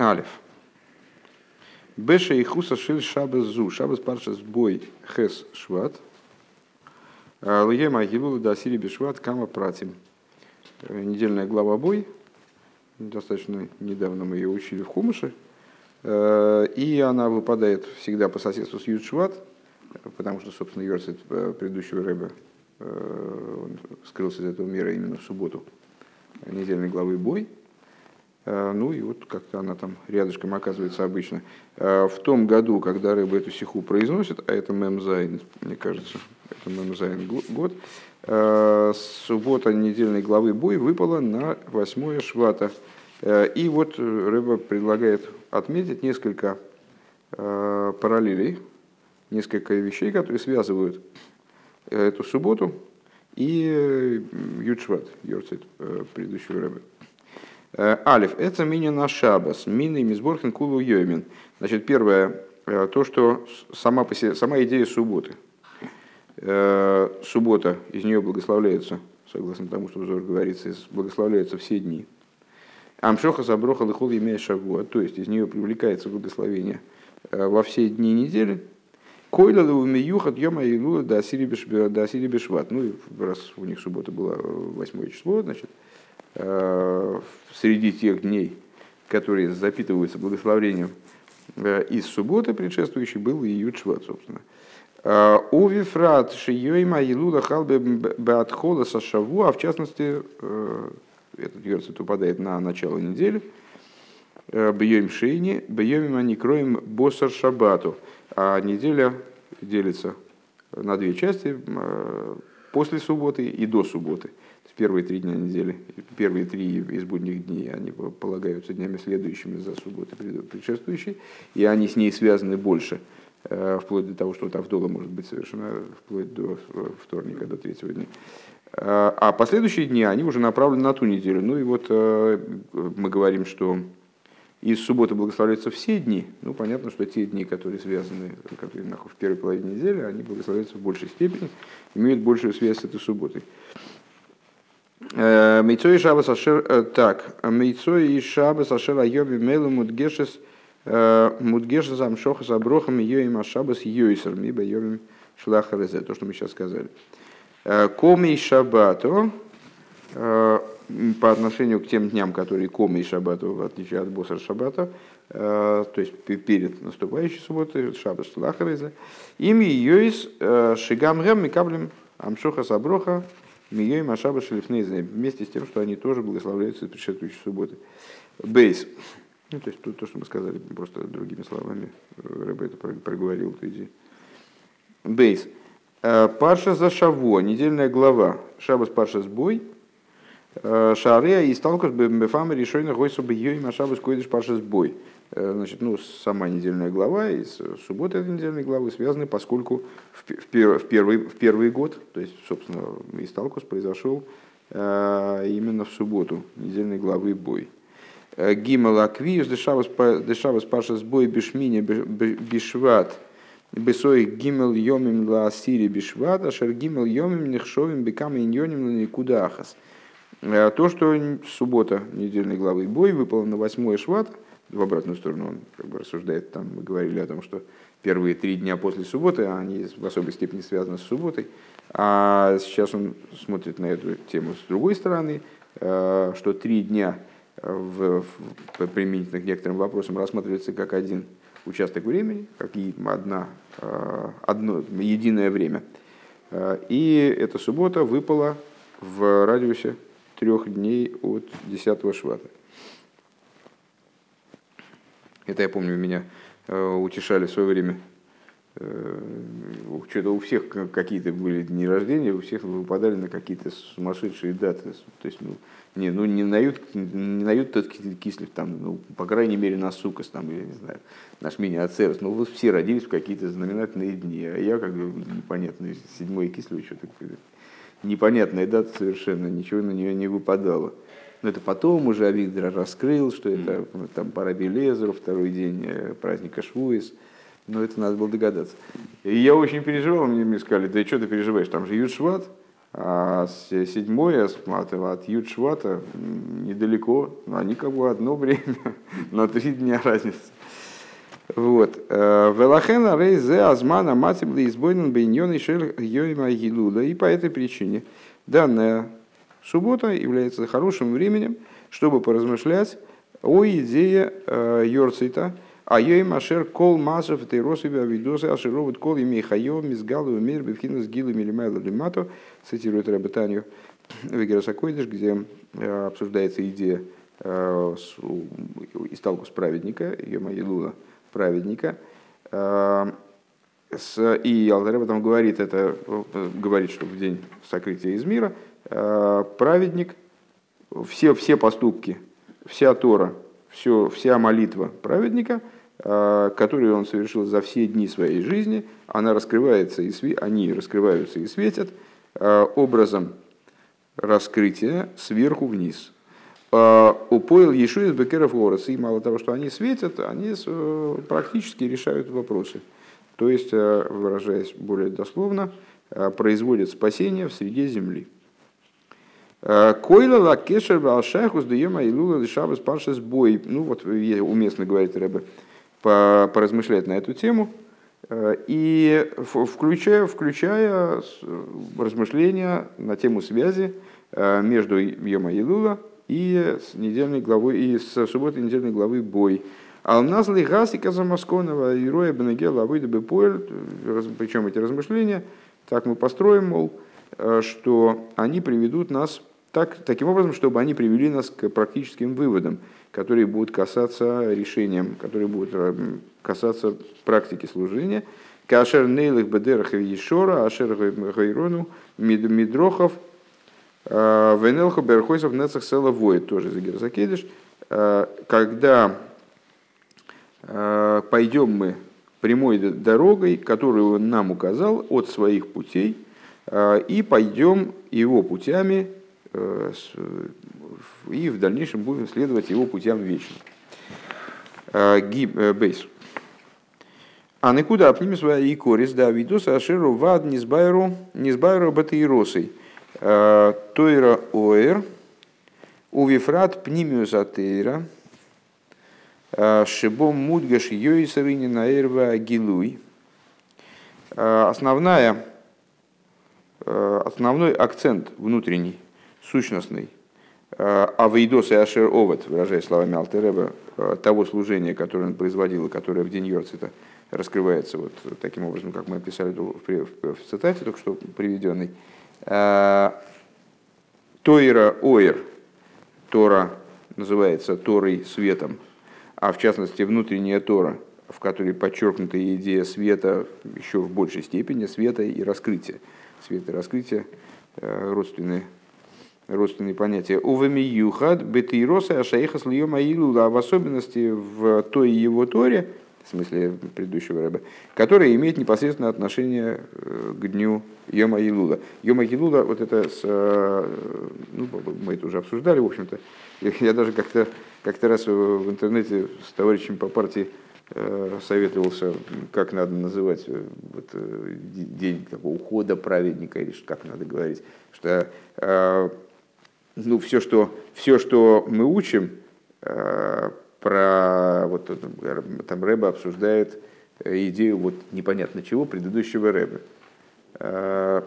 Алиф. Беша и хуса шиль шабас зу. Шабас парша сбой хес шват. Льема гилу да сири бешват кама пратим. Недельная глава бой. Достаточно недавно мы ее учили в Хумыше. И она выпадает всегда по соседству с Ючват, потому что, собственно, Йорсет предыдущего рэба скрылся из этого мира именно в субботу недельной главы Бой. Э, ну и вот как-то она там рядышком оказывается обычно. Э, в том году, когда Ребе эту сиху произносит, а это мем-зайн, мне кажется, это мем-зайн год, э, суббота недельной главы Бой выпала на 8 швата. И вот Ребе предлагает отметить несколько параллелей, несколько вещей, которые связывают эту субботу и Ючват, Йорцит предыдущего рыбы. Э, Алиф, это мини на шабас, мини мизборхен кулу йомин. Значит, первое, э, то, что сама, по себе, сама идея субботы. Э, суббота, из нее благословляется, согласно тому, что взор говорится, благословляются все дни. Амшоха заброха лыхол имея шагуа, то есть из нее привлекается благословение во все дни недели. Койла леумиюхат йома илула до асири бешват. Ну, раз у них суббота была 8 число, значит, среди тех дней, которые запитываются благословением э, из субботы предшествующей, был и Ючват, собственно. Э, Увифрат шиёйма илула халбе беатхола сашаву, а в частности, этот версит упадает на начало недели, бьем шейни, бьем они кроем босар шабату, а неделя делится на две части, после субботы и до субботы первые три дня недели, первые три из будних дней, они полагаются днями следующими за субботы предшествующей, и они с ней связаны больше, э, вплоть до того, что вот Авдола может быть совершена вплоть до вторника, до третьего дня. Э, а последующие дни, они уже направлены на ту неделю. Ну и вот э, мы говорим, что из субботы благословляются все дни. Ну, понятно, что те дни, которые связаны которые в первой половине недели, они благословляются в большей степени, имеют большую связь с этой субботой. Э, Мейцой Шабас Ашер, э, так, Мейцой и Шабас Ашер Айоби Мейлу Мудгешес э, Мудгешес Амшохас Аброхам Йоим Ашабас Йойсер Миба Йомим Шлахарезе, то, что мы сейчас сказали. Коми Шабато, по отношению к тем дням, которые коми шабату, в отличие от босса шабата, то есть перед наступающей субботой, шабас шлахарезе, ими йоис шигам гэм микаблем амшоха саброха Мией Машаба Шелифнейзе, вместе с тем, что они тоже благословляются предшествующей субботы. Бейс. Ну, то есть то, то, что мы сказали, просто другими словами, Рэбе это проговорил эту идею. Бейс. Э, Парша за Шаво, недельная глава. Шабас Парша сбой. Э, Шарея и сталкус бефамы решойна гойсу бы йой машабас койдыш Парша сбой. Э, значит, ну, сама недельная глава и суббота этой недельной главы связаны, поскольку в, в, в, первый, в первый год, то есть, собственно, Исталкус произошел э, именно в субботу недельной главы бой. Э, Гимал Аквиус, Дешавас Пашас бой Бишмине Бишват, Бесой Гимел Йомим Ла Асири Бишват, Ашер Гимел Йомим Нехшовим Бекам Иньоним Никудахас. Э, то, что суббота недельной главы бой выпала на восьмой шват – в обратную сторону он как бы рассуждает, там мы говорили о том, что первые три дня после субботы, они в особой степени связаны с субботой, а сейчас он смотрит на эту тему с другой стороны, э, что три дня в, в, применительно к некоторым вопросам рассматривается как один участок времени, как одна, э, одно единое время. Э, и эта суббота выпала в радиусе трех дней от 10 швата. Это я помню, меня э, утешали в свое время. Э, что-то у всех какие-то были дни рождения, у всех выпадали на какие-то сумасшедшие даты. То есть, ну, не, ну, не нают, не нают тот кислив, там, ну, по крайней мере, на сукас, там, я не знаю, наш мини-ацерс. Ну, вот все родились в какие-то знаменательные дни, а я, как бы, непонятный, седьмой кислив, что-то непонятная дата совершенно, ничего на нее не выпадало. Но это потом уже Авигдор раскрыл, что это там пара Белезеру, второй день э, праздника Швуис. Но это надо было догадаться. И я очень переживал, мне, мне сказали, да и что ты переживаешь, там же Ючват, А седьмое от, от Ючвата недалеко, они как бы одно время, на три дня разница. Вот. Э, Велахена рейзе азмана матибли избойнен бейньон и шель. И по этой причине данная суббота является хорошим временем, чтобы поразмышлять о идее э, Йорцита, а ей машер кол масов ты росыби авидосы ашировут кол имей хайо мизгалу мир бифхина с гилу милимайла лимато, цитирует Рабатанию Вегерасакойдыш, где э, обсуждается идея э, исталкус праведника, Йома Елула, праведника. И Алтареба там говорит, это, говорит, что в день сокрытия из мира праведник, все, все поступки вся Тора, все, вся молитва праведника, а, которую он совершил за все дни своей жизни, она раскрывается и све... они раскрываются и светят а, образом раскрытия сверху вниз. Упоил еще из Бекеров Горос, и мало того, что они светят, они практически решают вопросы. То есть, выражаясь более дословно, производят спасение в среде земли. Койла ла кешер балшайхус даема илула лишабас паршас бой. Ну вот уместно говорит Рэбе поразмышлять на эту тему. Э, и включая, включая размышления на тему связи э, между Йома Илула и с недельной главой, и с субботой недельной главы Бой. Алназ лигасика замасконова и роя бенегела авойда бепоэль, причем эти размышления, так мы построим, мол, э, что они приведут нас так, таким образом, чтобы они привели нас к практическим выводам, которые будут касаться решением, которые будут э, касаться практики служения. Кашер нейлых бедерах ешора, ашер гайрону мидрохов, э, венелхо берхойсов нецах села воет, тоже за Герзакедиш. Э, когда пойдем мы прямой дорогой, которую он нам указал от своих путей, и пойдем его путями и в дальнейшем будем следовать его путям вечно. Э, э, бейс. А никуда апними своя и корис да видуса ашеру вад низбайру низбайру батаиросой. Тойра оэр увифрат пнимиус атеира шибом мудгаш йойсарини наэрва гилуй. Основная, основной акцент внутренний – сущностный, а вейдос и ашер овод, выражая словами Алтереба, того служения, которое он производил, которое в день Йорцита раскрывается вот таким образом, как мы описали в, цитате, только что приведенной. Э, Тойра Оир, Тора называется Торой светом, а в частности внутренняя Тора, в которой подчеркнута идея света еще в большей степени, света и раскрытия. Свет и раскрытие э, родственные родственные понятия. Увами юхад, бетейроса, ашаиха слиема а в особенности в той его торе, в смысле предыдущего рэба, которая имеет непосредственное отношение э, к дню Йома Илула. Йома Илула, вот это, с, э, ну, мы это уже обсуждали, в общем-то. Я даже как-то как раз в интернете с товарищем по партии э, советовался, как надо называть вот, день такого ухода праведника, или как надо говорить, что ну, все, что, все, что мы учим, э, про вот там Рэба обсуждает э, идею вот непонятно чего предыдущего Рэба. Э,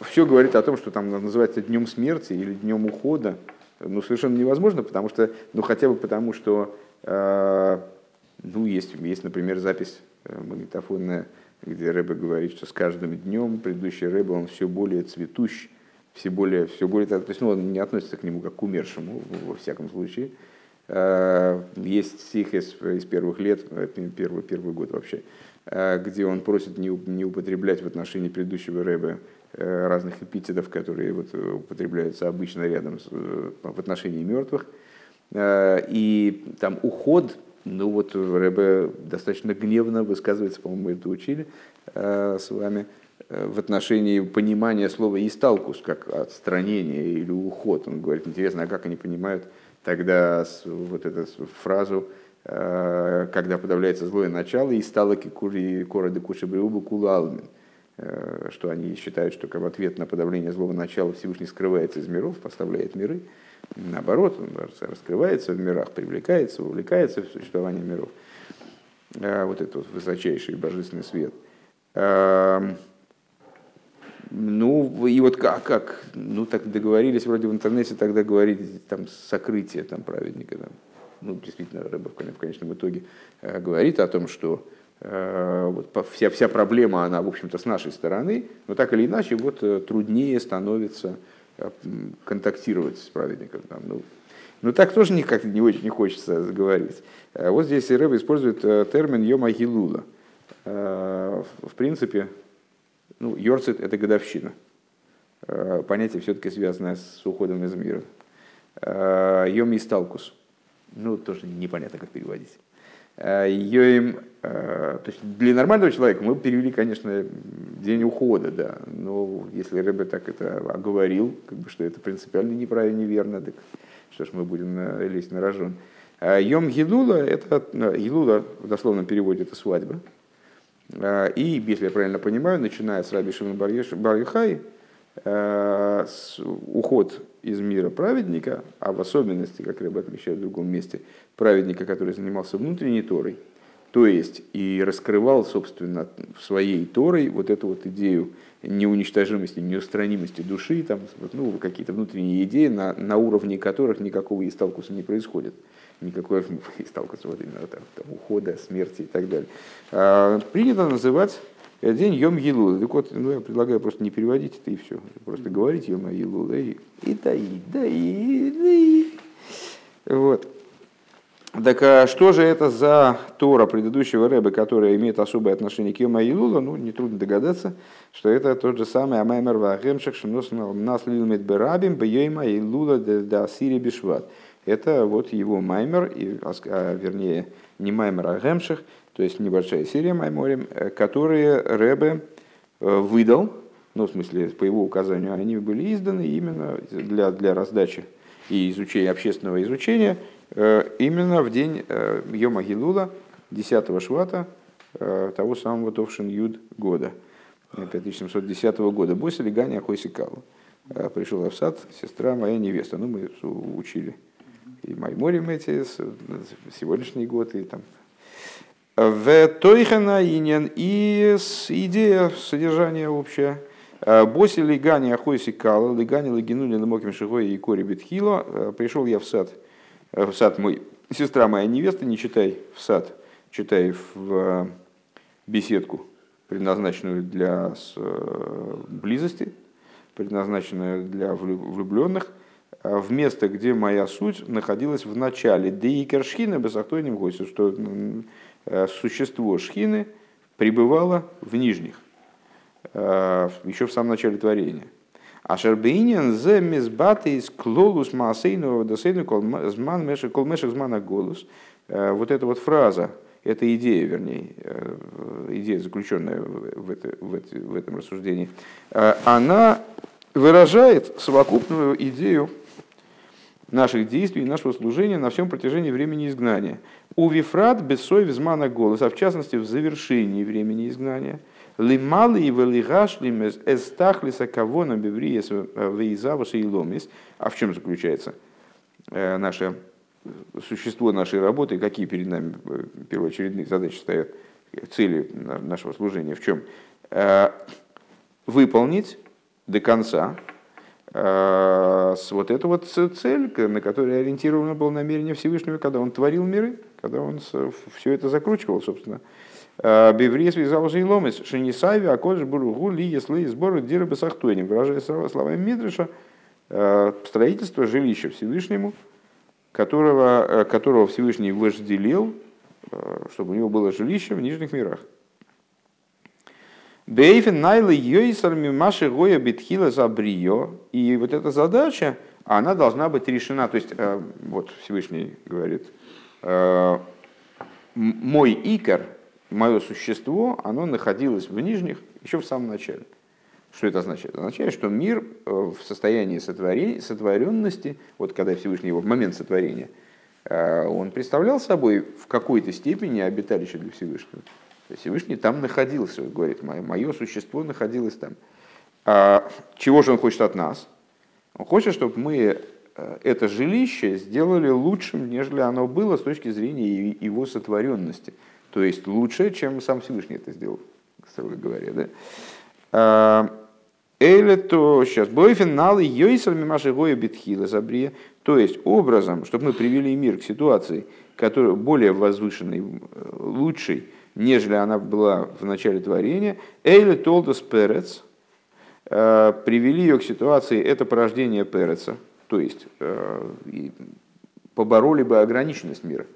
все говорит о том, что там называется днем смерти или днем ухода. Ну, совершенно невозможно, потому что, ну, хотя бы потому, что, ну, есть, есть, например, запись магнитофонная, где Рэба говорит, что с каждым днем предыдущий Рэба, он все более цветущий, все более, все более, то есть ну, он не относится к нему как к умершему, во всяком случае. Э, есть стих из, из первых лет, э, первый, первый год вообще, э, где он просит не, не употреблять в отношении предыдущего рэба разных эпитетов, которые вот употребляются обычно рядом с, в отношении мертвых. И там уход, ну вот Рэбе достаточно гневно высказывается, по-моему, мы это учили с вами, в отношении понимания слова «исталкус» как отстранение или уход. Он говорит, интересно, а как они понимают тогда вот эту фразу, э, когда подавляется злое начало, «исталаки кури короды куши кулалмин». что они считают, что в ответ на подавление злого начала Всевышний скрывается из миров, поставляет миры. Наоборот, он раскрывается в мирах, привлекается, увлекается в существование миров. Вот этот вот высочайший божественный свет. Ну, и вот как, как, ну, так договорились вроде в интернете тогда говорить, там, сокрытие там, праведника, там, ну, действительно, Рэба в конечном итоге э, говорит о том, что э, вот, вся, вся проблема, она, в общем-то, с нашей стороны, но так или иначе, вот э, труднее становится э, контактировать с праведником. Там, ну, ну, так тоже никак не очень не хочется говорить. Вот здесь Рэба использует термин «йома гилула». В принципе, ну, Йорцит – это годовщина. Э, понятие все-таки связанное с уходом из мира. Э, Йом и Сталкус. Ну, тоже непонятно, как переводить. Э, Йоим, то есть для нормального человека мы перевели, конечно, день ухода, да. Но если Рэбе так это оговорил, как бы, что это принципиально неправильно, неверно, так что ж мы будем лезть на рожон. Йом Гилула, это Гилула в дословном переводе это свадьба. Э, и, если я правильно понимаю, начиная с Раби Шимон Барихай, э, уход из мира праведника, а в особенности, как Рэб отмечает в другом месте, праведника, который занимался внутренней Торой, то есть и раскрывал, собственно, своей Торой вот эту вот идею неуничтожимости, неустранимости души, там, ну, какие-то внутренние идеи, на, на уровне которых никакого исталкуса не происходит никакой сталкиваться вот именно там, там, ухода, смерти и так далее. А, принято называть день Йом Елул. Так вот, ну, я предлагаю просто не переводить это и все. Просто говорить Йом Елул. И, и да, и да, и да, и. Вот. Так а что же это за Тора предыдущего Рэба, которая имеет особое отношение к Йома Елула? Ну, нетрудно догадаться, что это тот же самый Амаймер Вагемшах Шинос Нас Лилмит Берабим Бейома Елула да Сири Бишват. Это вот его маймер, и, а, вернее, не маймер, а гемших, то есть небольшая серия майморем, э, которые Рэбе э, выдал, ну, в смысле, по его указанию, они были изданы именно для, для раздачи и изучения, общественного изучения, э, именно в день Йома Гилула, 10 швата, того самого Товшин Юд года, 5710 года. Босили Ганя Хойсикала. Пришел в сад, сестра моя невеста. Ну, мы учили и Майморим эти, сегодняшний год, и там. В Тойхана Иньян и идея содержания общая. Боси лигани ахойси кала, лигани лагинули ламоким шигой и кори битхило. Пришел я в сад, в сад мой, сестра моя невеста, не читай в сад, читай в беседку, предназначенную для близости, предназначенную для влюбленных – Э, в место, где моя суть находилась в начале. Да и кершхина безахтойним гостю, что э, существо шхины пребывало в нижних, э, еще в самом начале творения. А шарбейнин зе мизбаты из клолус маасейну досейну колмешек змана голос. Вот эта вот фраза, эта идея, вернее, идея, заключенная в, это, в, это, в этом рассуждении, она выражает совокупную идею наших действий нашего служения на всем протяжении времени изгнания. У Вифрат бессой взмана голос, а в частности в завершении времени изгнания. Лималы и велигашлим эстахлиса кого на бевриес вейзавуса и ломис. А в чем заключается э, наше существо нашей работы, какие перед нами э, первоочередные задачи стоят, цели нашего служения в чем? Э, выполнить до конца Э, вот эта вот цель, на которую ориентировано было намерение Всевышнего, когда он творил миры, когда он все это закручивал, собственно. Э, Беврия связал же и ломис, шенисави, а кодж буругу ли, если сборы диры басахтуэним, выражая словами Мидриша, э, строительство жилища Всевышнему, которого, которого Всевышний вожделел, чтобы у него было жилище в нижних мирах. Бейфен найлы йойсарми маши гоя битхила забрио. И вот эта задача, она должна быть решена. То есть, э, вот Всевышний говорит, э, мой икор, мое существо, оно находилось в нижних еще в самом начале. Что это означает? Это означает, что мир э, в состоянии сотворенности, вот когда Всевышний его в момент сотворения, он представлял собой в какой-то степени обиталище для Всевышнего. Всевышний там находился, говорит, мое, мое существо находилось там. А чего же он хочет от нас? Он хочет, чтобы мы э, это жилище сделали лучшим, нежели оно было с точки зрения его сотворенности. То есть лучше, чем сам Всевышний это сделал, строго говоря. Да? А, Эйле то сейчас бойфинал йойсер мимаши гоя битхила забрия. То есть образом, чтобы мы привели мир к ситуации, которая более возвышенной, э, лучшей, нежели она была в начале творения. Эйле толдос перец, э, привели ее к ситуации, это порождение переца, то есть э, побороли бы ограниченность мира.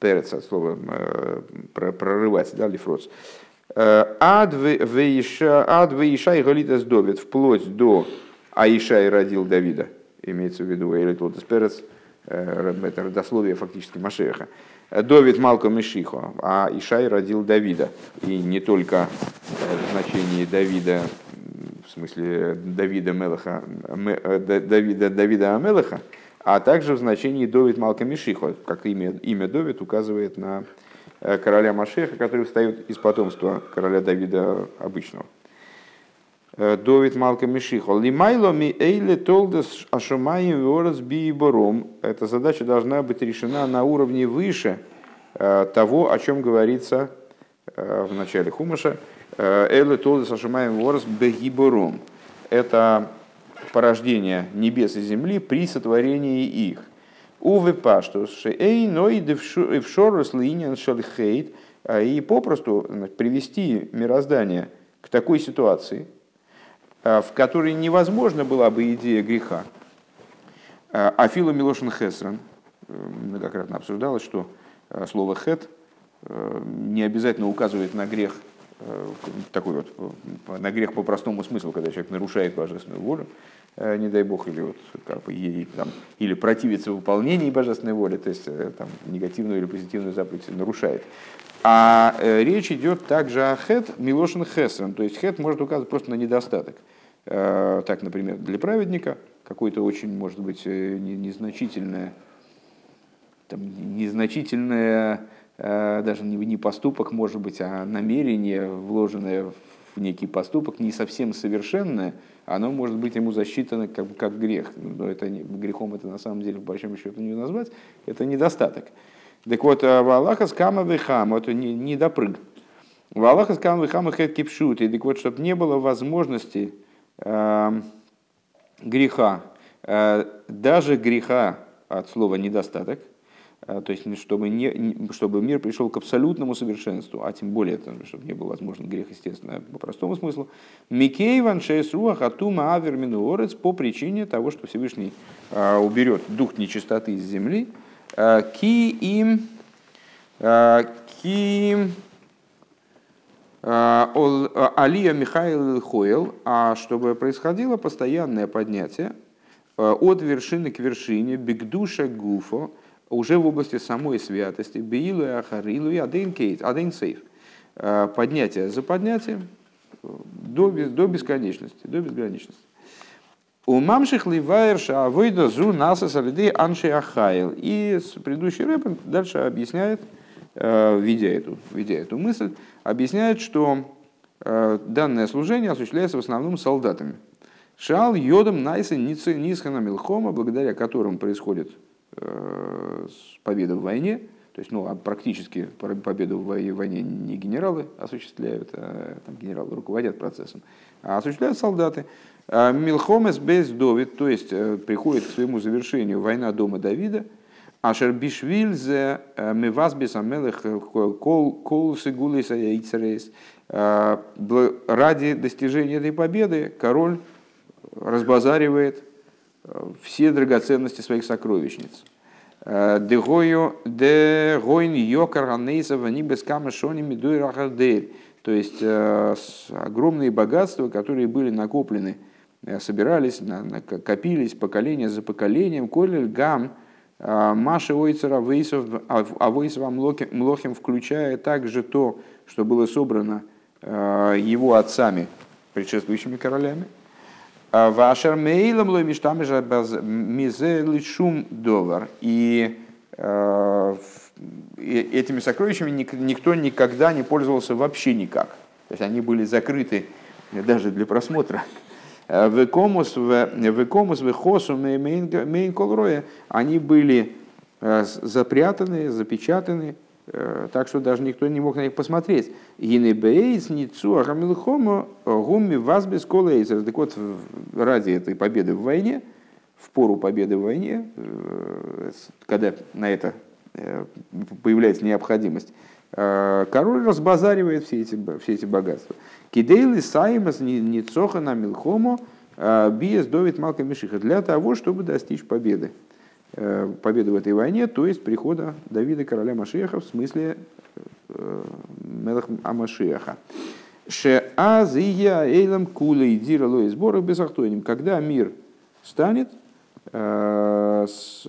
Перец от слова прорывать, да, лифроц. Ад вейша и галитас довид, вплоть до Аиша и родил Давида, имеется в виду Эйле толдос перец, это родословие фактически Машеха. Довид Малко Мишихо, а Ишай родил Давида. И не только в значении Давида, в смысле Давида Мелаха, Давида, Давида Амелаха, а также в значении Довид Малка Мишихо, как имя, имя Довид указывает на короля Машеха, который встает из потомства короля Давида обычного. Довид Малка Мишихо. Лимайло ми эйле толдес ашумаем ворос бором. Эта задача должна быть решена на уровне выше э, того, о чем говорится э, в начале Хумаша. Э, эйле толдес ашумаем ворос бором. Это порождение небес и земли при сотворении их. Увы паштус шеэй ной девшорус линьян шалхейт. И попросту привести мироздание к такой ситуации – Э, в которой невозможна была бы идея греха. Э, Афила Милошин Хесрен, э, многократно обсуждалось, что слово «хет» не обязательно указывает на грех, такой вот, на грех по простому смыслу, когда человек нарушает божественную волю, не дай бог, или, вот, как бы, ей, там, или противится выполнению божественной воли, то есть там, негативную или позитивную заповедь нарушает. А речь идет также о хет Милошин Хесрен, то есть хет может указывать просто на недостаток. Э, так, например, для праведника какое-то очень, может быть, э, незначительное, там, незначительное э, даже не поступок, может быть, а намерение, вложенное в некий поступок, не совсем совершенное, оно может быть ему засчитано как, как грех. Но это не, грехом это на самом деле, по большому счету, не назвать, это недостаток. Так вот, в Аллаха скама вихам, это не, не допрыг. В Аллаха скама вихам хэт кипшут. И так вот, чтобы не было возможности греха, э, даже греха от слова недостаток, э, то есть чтобы, не, чтобы мир пришел к абсолютному совершенству, а тем более, чтобы не был возможен грех, естественно, по простому смыслу. Микей ван руах атума авер минуорец по причине того, что Всевышний э, уберет дух нечистоты из земли. Ки им ки Алия Михаил Хойл, а чтобы происходило постоянное поднятие э, от вершины к вершине, бигдуша гуфо, уже в области самой святости, биилу и ахарилу и адейн кейт, адейн сейф. Поднятие за поднятием до, до бесконечности, до бесконечности. У мамших ливайр шаавойда зу наса салиды анши ахайл. И предыдущий рэп дальше объясняет, видя эту, видя эту мысль, объясняет, что э, данное служение осуществляется в основном солдатами. Шал йодом найса нисхана милхома, благодаря которым происходит э, победа в войне, то есть, ну, а практически победу в войне не генералы осуществляют, а там генералы руководят процессом, а осуществляют солдаты. А Милхомес без Довид, то есть э, приходит к своему завершению война дома Давида – Ашер бишвиль зе э, мивазбис амелех э, кол сигулиса яйцерейс. Э, ради достижения этой победы король разбазаривает все драгоценности своих сокровищниц. Дегою де гойн йокар анейса вани без камешони медуй. То есть огромные богатства, которые были накоплены, собирались, копились поколение за поколением. Колель гам – а, Маша Ойцера Вейсов, а Млохим, включая также то, что было собрано а, его отцами, предшествующими королями. Вашер Мейлом Лоймиштамежа Мизе Лишум Доллар. И этими сокровищами никто никогда не пользовался вообще никак. То есть они были закрыты даже для просмотра. Векомус, векомус, вехосу, мейн колроя, они были запрятаны, запечатаны, так что даже никто не мог на них посмотреть. Гинебейс, Ницу, Агамилхому, Гумми, Вазбес, Колейзер. Так вот, ради этой победы в войне, в пору победы в войне, когда на это появляется необходимость, король разбазаривает все эти, все эти богатства. Кидейли Саймас Ницоха на Милхому Биес Довид Малка Мишиха для того, чтобы достичь победы. Э, победы в этой войне, то есть прихода Давида короля Машеха в смысле э, Мелах Амашеха. Шеазия эйлам кулей дира и сбора безахтоним. Когда мир станет э, с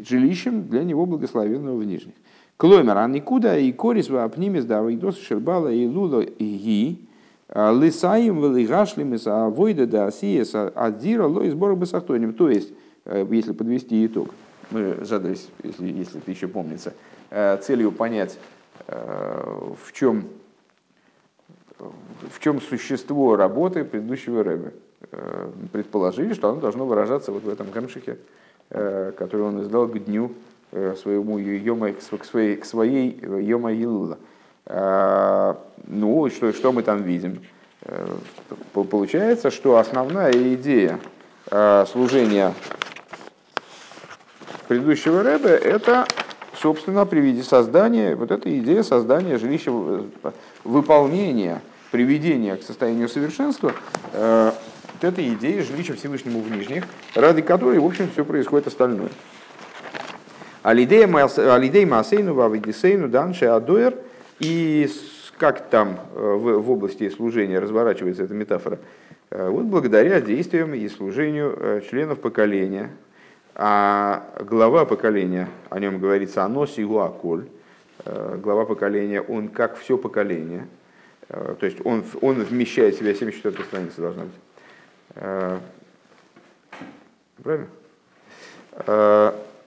жилищем для него благословенного в нижних. Клоймер, а никуда и корис в апнимис да выйдос шербала и лула и ги лисаим велигашлимис а войда да асиес адира ло и сбора безахтоним. То есть Э, если подвести итог, мы задались, если, если это еще помнится, э, целью понять, э, в чем, в чем существо работы предыдущего рэба. Предположили, что оно должно выражаться вот в этом камшике, который он издал к дню своему йома, к своей, к своей Йома Елула. Ну, что, что мы там видим? Получается, что основная идея служения предыдущего Рэбе, это, собственно, при виде создания, вот эта идея создания жилища, выполнения, приведения к состоянию совершенства, э, вот эта идея жилища Всевышнему в Нижних, ради которой, в общем, все происходит остальное. Алидей Масейну, Вавидисейну, Данше, Адоер, и как там э, в, области служения разворачивается эта метафора, э, вот благодаря действиям и служению членов поколения, а глава поколения, о нем говорится «Анос Игуаколь», э, глава поколения, он как все поколение, э, то есть он, он вмещает в себя 74 страница должна быть. Э, правильно?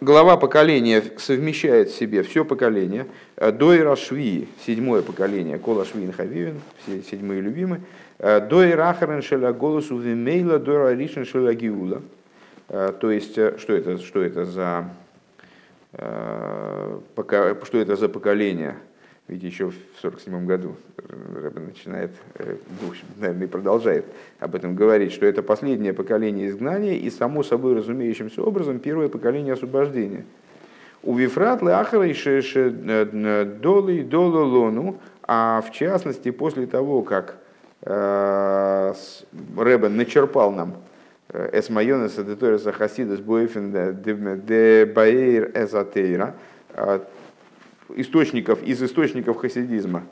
Глава поколения совмещает в себе все поколение. Дойра Шви, седьмое поколение, Кола Шви Хавивин, все седьмые любимые. Дойра Ахарен Шеля Голосу Вимейла, Дойра Ришен Шеля Гиула. Э, то есть, э, что это, что это за э, что это за поколение? Ведь еще в 1947 году Рэбе начинает, ну, в общем, наверное, и продолжает об этом говорить, что это последнее поколение изгнания и, само собой разумеющимся образом, первое поколение освобождения. У Вифрат Леахара и Долы Долы Лону, а в частности, после того, как Рэбе начерпал нам Эсмайонес Адеториса Хасидас Буэфин де Баэйр Эзотейра, источников, из источников хасидизма,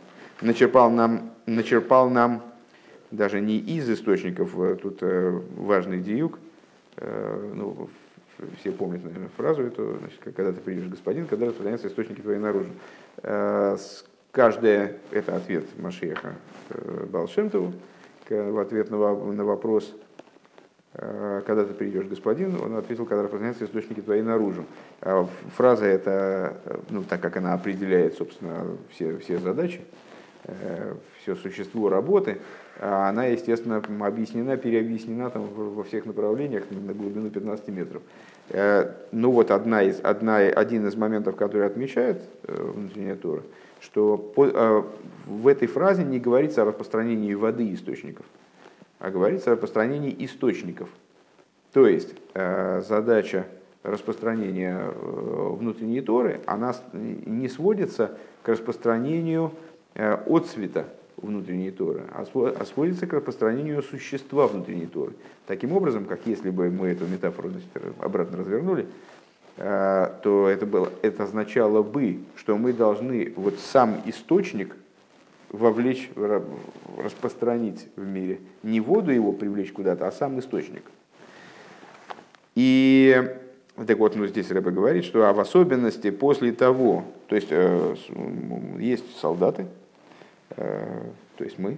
начерпал нам, начерпал нам даже не из источников, э, тут э, важный диюк, э, ну, все помнят, наверное, фразу эту, значит, когда ты придешь, господин, когда распространяются источники твои наружу. Каждое, это ответ Машеха Балшемтову, в ответ на вопрос, когда ты придешь, господин, он ответил, когда распространяются источники твои наружу. А фраза эта, э, ну, так как она определяет, собственно, все, все задачи, э, все существо работы, она, естественно, объяснена, переобъяснена там во всех направлениях на глубину 15 метров. Ну вот одна из, одна, один из моментов, который отмечает внутренняя Тора, что по, в этой фразе не говорится о распространении воды источников а говорится о распространении источников. То есть э, задача распространения э, внутренней Торы, она не сводится к распространению э, отцвета внутренней Торы, а, а сводится к распространению существа внутренней Торы. Таким образом, как если бы мы эту метафору значит, обратно развернули, то это, было, это означало бы, что мы должны вот сам источник вовлечь, распространить в мире. Не воду его привлечь куда-то, а сам источник. И так вот, ну, здесь Рэбе говорит, что а в особенности после того, то есть э, есть солдаты, э, то есть мы,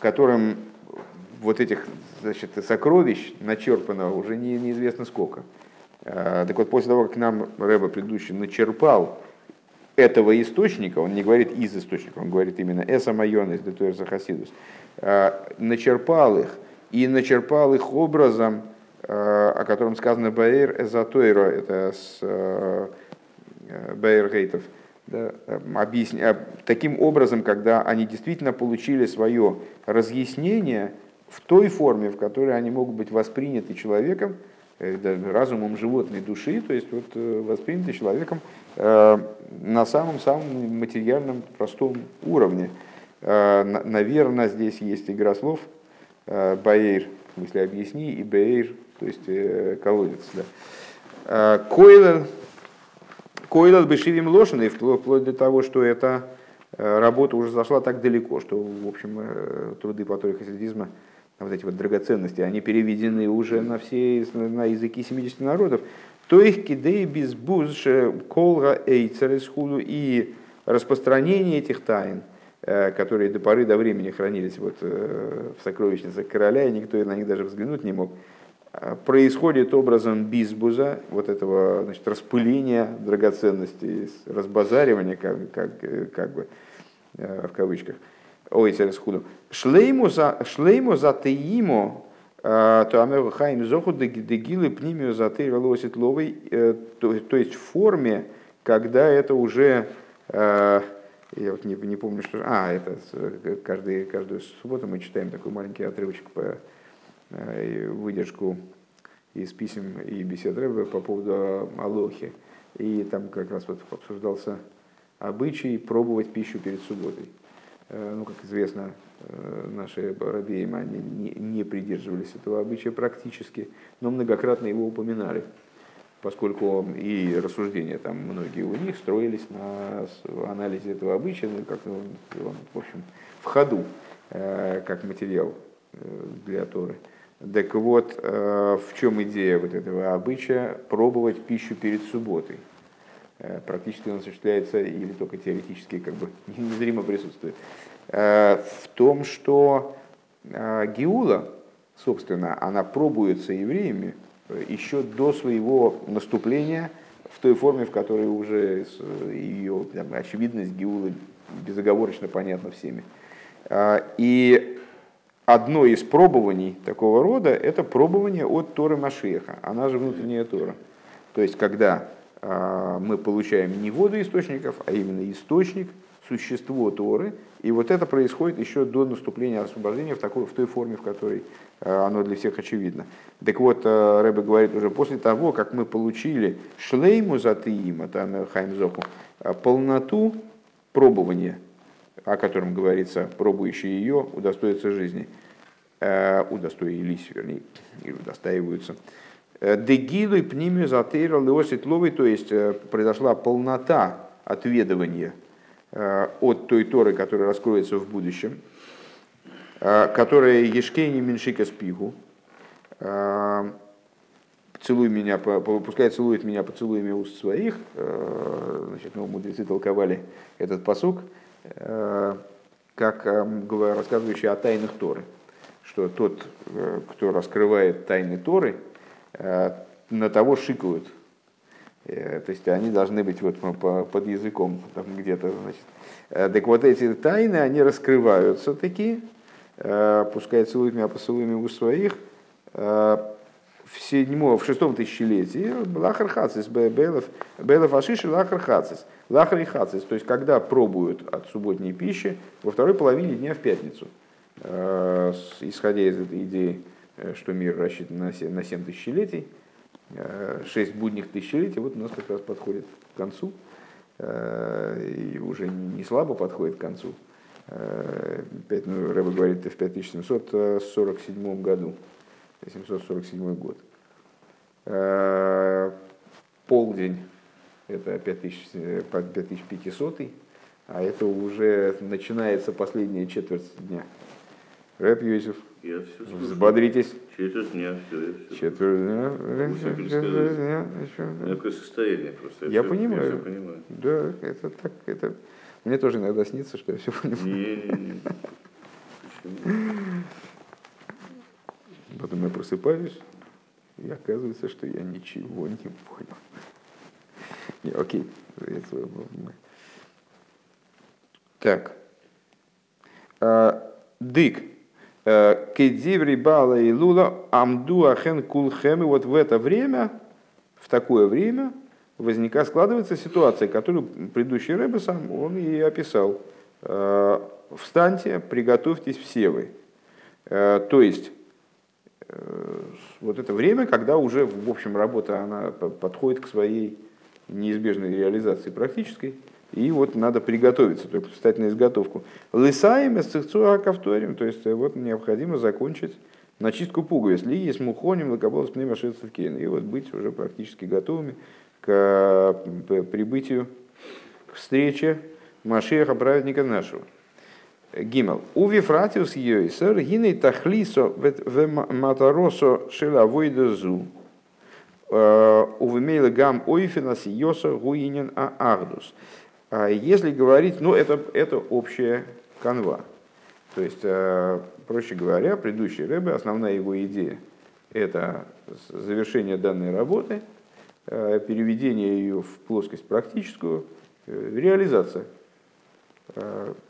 которым вот этих значит, сокровищ начерпано уже не, неизвестно сколько. Так вот, после того, как нам Рэба предыдущий начерпал этого источника, он не говорит из источника, он говорит именно «эса майон из детуэрса хасидус», начерпал их, и начерпал их образом, о котором сказано «баэр эзотойро», это с Бейер Гейтов, да, объясня, таким образом, когда они действительно получили свое разъяснение в той форме, в которой они могут быть восприняты человеком, э, разумом животной души, то есть вот, э, восприняты человеком э, на самом-самом материальном простом уровне. Наверное, здесь есть игра слов Баир, в смысле объясни, и Баир, то есть колодец. Да. Койлал Бешивим Лошин, вплоть до того, что эта э, работа уже зашла так далеко, что, в общем, э, труды по Торе хасидизма, вот эти вот драгоценности, они переведены уже на все на языки 70 народов. То их кидей без буз колга эйцерес худу и распространение этих тайн, э, которые до поры до времени хранились вот в сокровищницах короля, и никто на них даже взглянуть не мог, происходит образом бизбуза, вот этого значит, распыления драгоценностей, разбазаривания, как, как, как бы, э, в кавычках, ой, худу. Шлейму за, шлейму за теимо, э, то амеру хаим зоху дегилы пнимию за ты лосит ловый, э, то есть в форме, когда это уже я вот не, не помню, что... А, это каждый, каждую субботу мы читаем такой маленький отрывочек по Э, выдержку из писем и бесед Рэбе по поводу Алохи. И там как раз вот обсуждался обычай пробовать пищу перед субботой. Э, ну, как известно, э, наши рабеи они не, не придерживались этого обычая практически, но многократно его упоминали, поскольку и рассуждения там многие у них строились на анализе этого обычая, ну, как он, он в общем, в ходу, как материал для Торы. Так вот, э, в чем идея вот этого обычая пробовать пищу перед субботой? Э, практически он осуществляется или только теоретически как бы незримо присутствует. Э, в том, что Геула, собственно, она пробуется евреями еще до своего наступления в той форме, в которой уже ее там, очевидность Геулы безоговорочно понятна всеми. И одно из пробований такого рода – это пробование от Торы Машеха, она же внутренняя Тора. То есть, когда мы получаем не воду источников, а именно источник, существо Торы, и вот это происходит еще до наступления освобождения в, такой, в той форме, в которой а, оно для всех очевидно. Так вот, а, Рэбе говорит уже после того, как мы получили шлейму затыим, это Хаймзоку, полноту пробования – о котором говорится, пробующие ее удостоятся жизни, э, удостоились, вернее, или удостаиваются. Э, Дегилу и пнимию затейра леосит то есть э, произошла полнота отведывания от той Торы, которая раскроется в будущем, которая Ешкейни Меншика Спигу, целуй меня, пускай целует меня поцелуями уст своих, значит, ну, мудрецы толковали этот посук, Э, как рассказывающий о тайнах Торы, что тот, э, кто раскрывает тайны Торы, э, на того шикают. То есть они должны быть вот под языком там где-то. Значит. Так вот эти тайны, они раскрываются такие, пускай целуют меня поцелуями у своих, в седьмом, в шестом тысячелетии лахар хацис, бейлов, бейлов ашиши лахар хацис, лахар и хацис, то есть когда пробуют от субботней пищи во второй половине дня в пятницу, э, исходя из этой идеи, э, что мир рассчитан на 7, на 7 тысячелетий, 6 э, будних тысячелетий, вот у нас как раз подходит к концу, и уже не слабо подходит к концу. 5, ну, Рэба говорит, в 5747 году. 747 год. Э, полдень это 5500, а это уже начинается последняя четверть дня. Рэп Юзеф, взбодритесь. Четверть дня, все. Четверть дня. Такое состояние просто. Я, понимаю. Я все понимаю. Да, это так, это... Мне тоже иногда снится, что я все понимаю. Не, не, не. Почему? Потом я просыпаюсь, И оказывается, что я ничего не понял. Не, окей. Так. А, дык. Кедиври бала и лула амду ахен кулхем. И вот в это время, в такое время, возникает, складывается ситуация, которую предыдущий Рэбе сам он и описал. А, Встаньте, приготовьтесь все вы. То есть, э, вот это время, когда уже, в общем, работа она подходит к своей неизбежной реализации практической, и вот надо приготовиться, только встать на изготовку. Лысаем из ковторим, то есть вот необходимо закончить начистку пуговиц. Ли есть мухоним, лакоболос кейн. И вот быть уже практически готовыми к прибытию, к встрече Машеха, праведника нашего. Гимел. У Вифратиус Йойсер, гиней тахлисо в матаросо шелавойдазу. Э, Увемейла гам ойфинас йоса гуинен а агдус. А если говорить, ну это, это общая канва. То есть, э, проще говоря, предыдущий Рэбе, основная его идея – это завершение данной работы, э, переведение ее в плоскость практическую, реализация,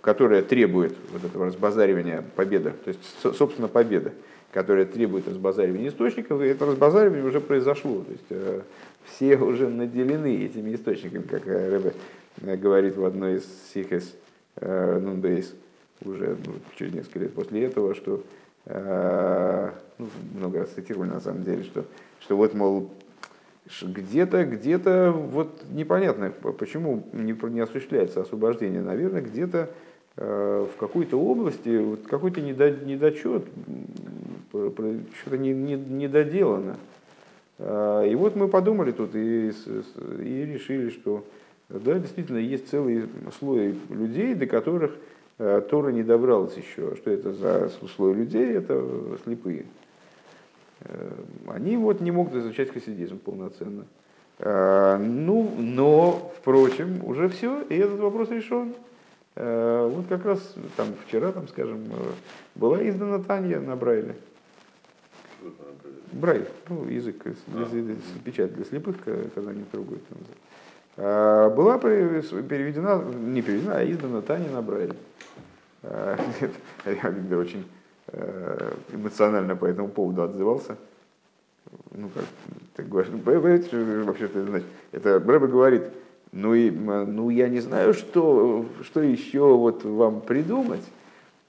которая требует вот этого разбазаривания победы, то есть, собственно, победа которое требует разбазаривания источников, и это разбазаривание уже произошло. То есть э, все уже наделены этими источниками, как Рэбе э, говорит в одной из сихес э, Нунбейс, уже ну, через несколько лет после этого, что ну, много раз цитировали на самом деле, что, что вот, мол, где-то, где-то вот непонятно, почему не, не осуществляется освобождение. Наверное, где-то в какой-то области вот какой-то недочет что-то не, не, не доделано. А, и вот мы подумали тут и, и решили, что да, действительно есть целый слой людей, до которых а, Тора не добралась еще. Что это за слой людей? Это слепые. А, они вот не могут изучать хасидизм полноценно. Ну, но, впрочем, уже все, и этот вопрос решен. Вот как раз там вчера, там, скажем, была издана Танья на Брайле. Брайль, ну, язык, для, печать для слепых, когда они трогают. А, была переведена, не переведена, а издана Таня на Брайль. Я когда очень э, эмоционально по этому поводу отзывался. Ну, как ты говоришь, вообще это значит? Это Брэба говорит, ну, и, ну я не знаю, что, что еще вот вам придумать.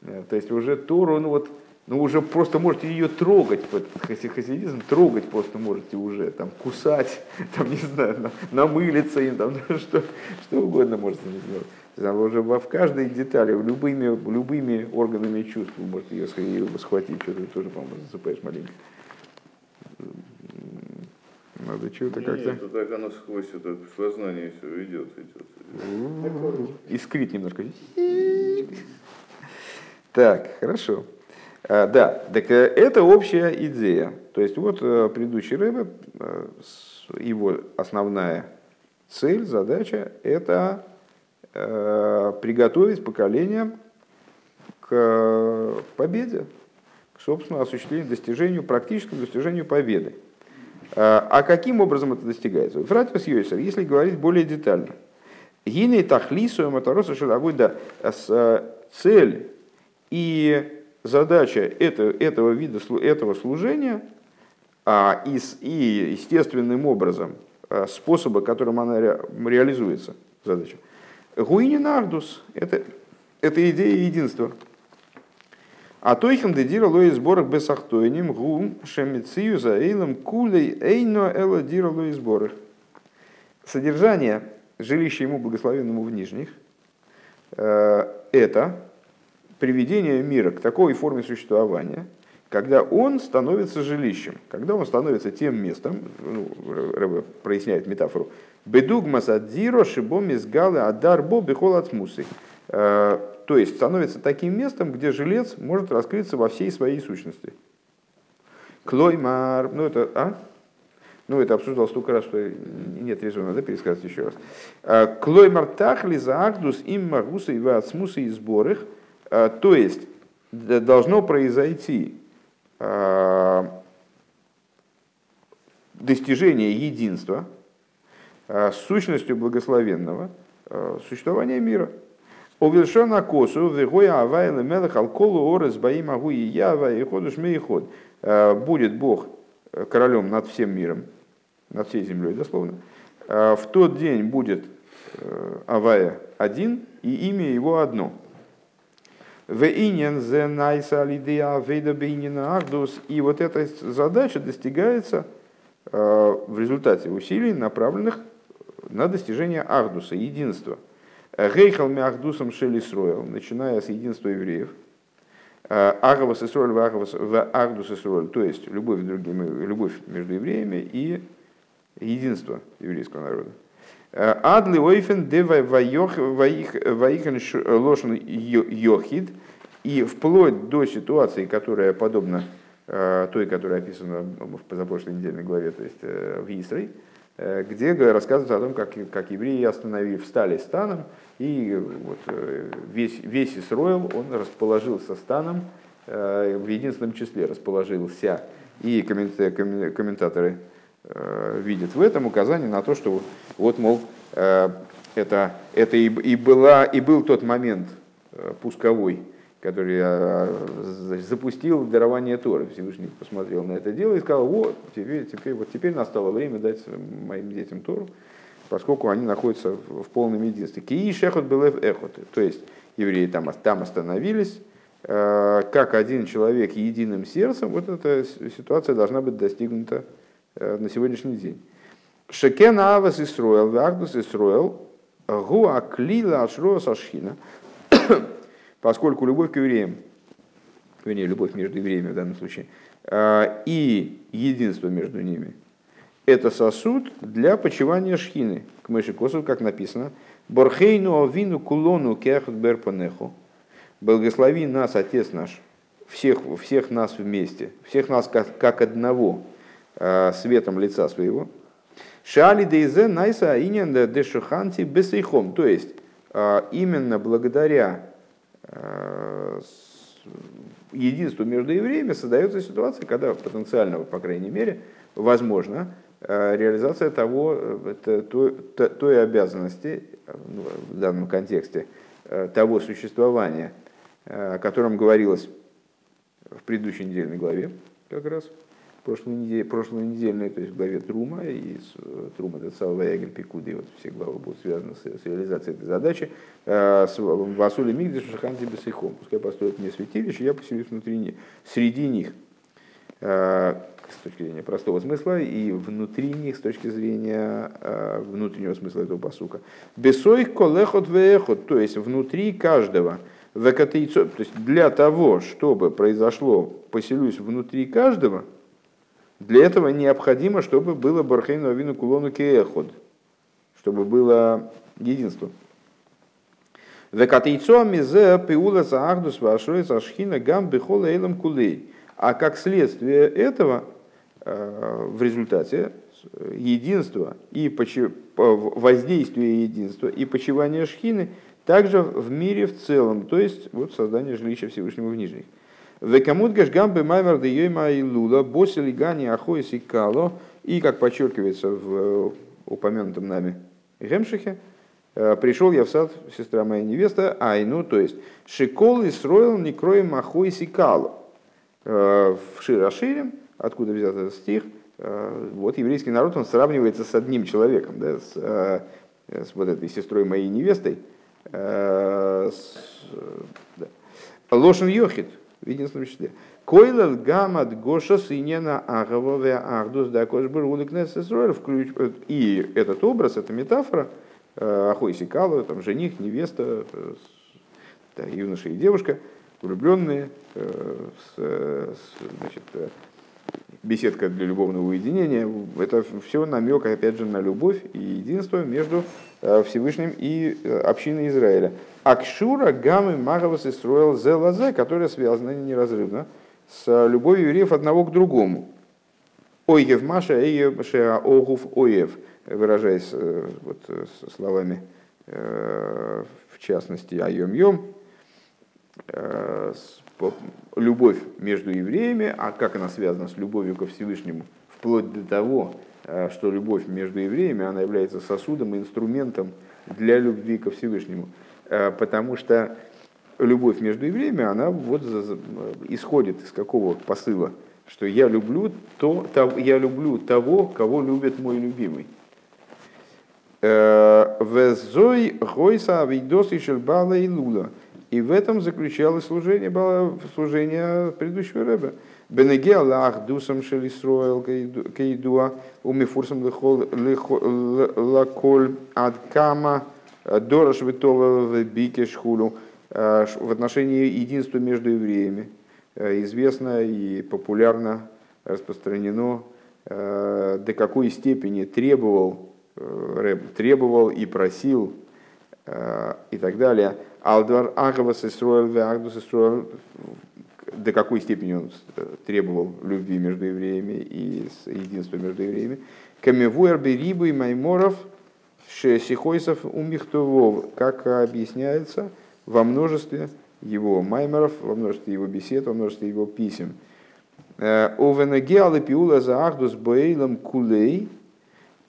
Э, то есть уже Тору, ну вот, ну уже просто можете ее трогать, хасидизм трогать просто можете уже, там, кусать, там, не знаю, намылиться им, там, что, что угодно можете сделать. Там уже в каждой детали, любыми, любыми органами чувств вы можете ее, ее схватить, что-то тоже, по-моему, засыпаешь маленько. Надо что-то как-то... Нет, так оно сквозь это сознание все идет, идет. Искрит немножко. Так, хорошо. А, да, так э, это общая идея. То есть вот э, предыдущий э, его основная цель, задача – это приготовить поколение к победе, к собственному осуществлению, достижению, практическому достижению победы. А каким образом это достигается? Фратиус Йойсер, если говорить более детально. Гиней тахлису матороса шилагой, да, цель и задача это, этого вида, этого служения а, и, и естественным образом а, способа, которым она ре, реализуется, задача. Гуини нардус – это, это идея единства. А тойхем дедира лои сборах бесахтойним гум шемицию за эйлом кулей эйно эла дира лои сборах. Содержание жилища ему благословенному в нижних э, – это приведение мира к такой форме существования, когда он становится жилищем, когда он становится тем местом, ну, Рэбе проясняет метафору, бедугмас адзиро шибом изгалы адар бо бехол ацмусы. Э, то есть становится таким местом, где жилец может раскрыться во всей своей сущности. Клоймар, ну это, а? Ну, это обсуждал столько раз, что нет резона, да, пересказать еще раз. Э, Клоймар тахли за ахдус им магуса и вацмуса и сборых – то есть должно произойти а, достижения единства с сущностью благословенного существования мира. Увелшона косу, вегоя авайла мелах алколу орес баим агу и ява и ходуш ход. Будет Бог королем над всем миром, над всей землей дословно. В тот день будет Авая один, и имя его одно. И вот эта задача достигается в результате усилий, направленных на достижение Ардуса, единства. Гейхал Ахдусом Шелисроил, начиная с единства евреев. Агавас Исроэль в Ардус Исроэль, то есть любовь, другими, любовь между евреями и единство еврейского народа. Адли ойфен де ваихен лошен йохид, и вплоть до ситуации, которая подобна э, той, которая описана в позапрошлой недельной главе, то есть э, в Исрой, э, где рассказывается о том, как, как евреи остановили, встали станом, и вот весь, весь Исроил, он расположился станом, в единственном числе расположился. И комментаторы Э, видит в этом указание на то, что вот, мол, э, это, это и, и, была, и был тот момент э, пусковой, который запустил дарование Торы. Всевышний посмотрел на это дело и сказал, вот, теперь, теперь, вот теперь настало время дать моим детям Тору, поскольку они находятся в, полном единстве. Кии шехот был эхот, то есть евреи там, там остановились, как один человек единым сердцем, вот эта ситуация должна быть достигнута Э, на сегодняшний день. Шекен авас Исруэл, вагдус Исруэл, гуа клила ашро сашхина, поскольку любовь к евреям, вернее, любовь между евреями в данном случае, э, и единство между ними, это сосуд для почивания шхины. К Мышикосу, как написано, Борхейну авину кулону кехот берпанеху. Благослови нас, Отец наш, всех, всех нас вместе, всех нас как, как одного, Э, светом лица своего. Шали дейзе найса инен дешуханти бесейхом. То есть, э, именно благодаря э, единству между евреями создается ситуация, когда потенциального, по крайней мере, возможно реализация того, той, той обязанности, ну, в данном контексте, того существования, о котором говорилось в предыдущей недельной главе, как раз, прошлой неделе, прошлой недельной, то есть в главе Трума, и с, Трума это Салва Ягель Пикуды, вот все главы будут связаны с, с реализацией этой задачи. Э, Васули Мигдиш Шаханти Бесейхом, пускай построят мне святилище, я поселюсь внутри них, среди них, э, с точки зрения простого смысла, и внутри них, с точки зрения э, внутреннего смысла этого посука. Бесой колехот веехот, то есть внутри каждого, то есть для того, чтобы произошло поселюсь внутри каждого, для этого необходимо, чтобы было Бархейну Авину Кулону Кееход, чтобы было единство. Векатейцо мизе пиула сахдус вашой сашхина гам бихола эйлам кулей. А как следствие этого, э, в результате единства и воздействия единства и почивания шхины также в мире в целом, то есть вот создание жилища Всевышнего в Нижних. Векамут гашгам бы маймар де йойма и лула, босили гани ахоис и кало, и, как подчеркивается в э, упомянутом нами Гемшихе, э, пришел я в сад, сестра моя невеста, Айну, то есть Шикол и строил не кроем ахой сикало. Э, в Широшире, откуда взят этот стих, вот еврейский народ, он сравнивается с одним человеком, да, с, с вот этой сестрой моей невестой. Лошен Йохит, в единственном числе. Койлел гамад гоша синена агавове ахдус да И этот образ, эта метафора, э, Ахой Сикала, там жених, невеста, э, юноша и девушка, влюбленные, э, с, значит, беседка для любовного уединения. Это все намек, опять же, на любовь и единство между Всевышним и общиной Израиля. Акшура гамы магавас и строил зелазе, которая связана неразрывно с любовью евреев одного к другому. Ойев Маша, Эйев Огуф Оев, выражаясь э, вот, словами, э, в частности, Айом Йом, э, любовь между евреями, а как она связана с любовью ко Всевышнему, вплоть до того, что любовь между евреями, она является сосудом, инструментом для любви ко Всевышнему. Потому что любовь между евреями, она вот исходит из какого посыла, что я люблю, то, то, я люблю того, кого любит мой любимый. Везой гойса авидос и шельбала и лула. И в этом заключалось служение, служение предыдущего рэба. Бенеге Аллах дусам шелисроэл кейдуа умифурсам лаколь адкама дорож витова бике шхулу в отношении единства между евреями. Известно и популярно распространено, до какой степени требовал, требовал и просил и так далее. Алдвар Агавас Исруэл Агдус Исруэл до какой степени он требовал любви между евреями и единства между евреями. Камевуэр Берибу и Майморов Сихойсов Умихтувов, как объясняется во множестве его маймеров, во множестве его бесед, во множестве его писем. Овенегеалы пиула за ахдус боейлом кулей,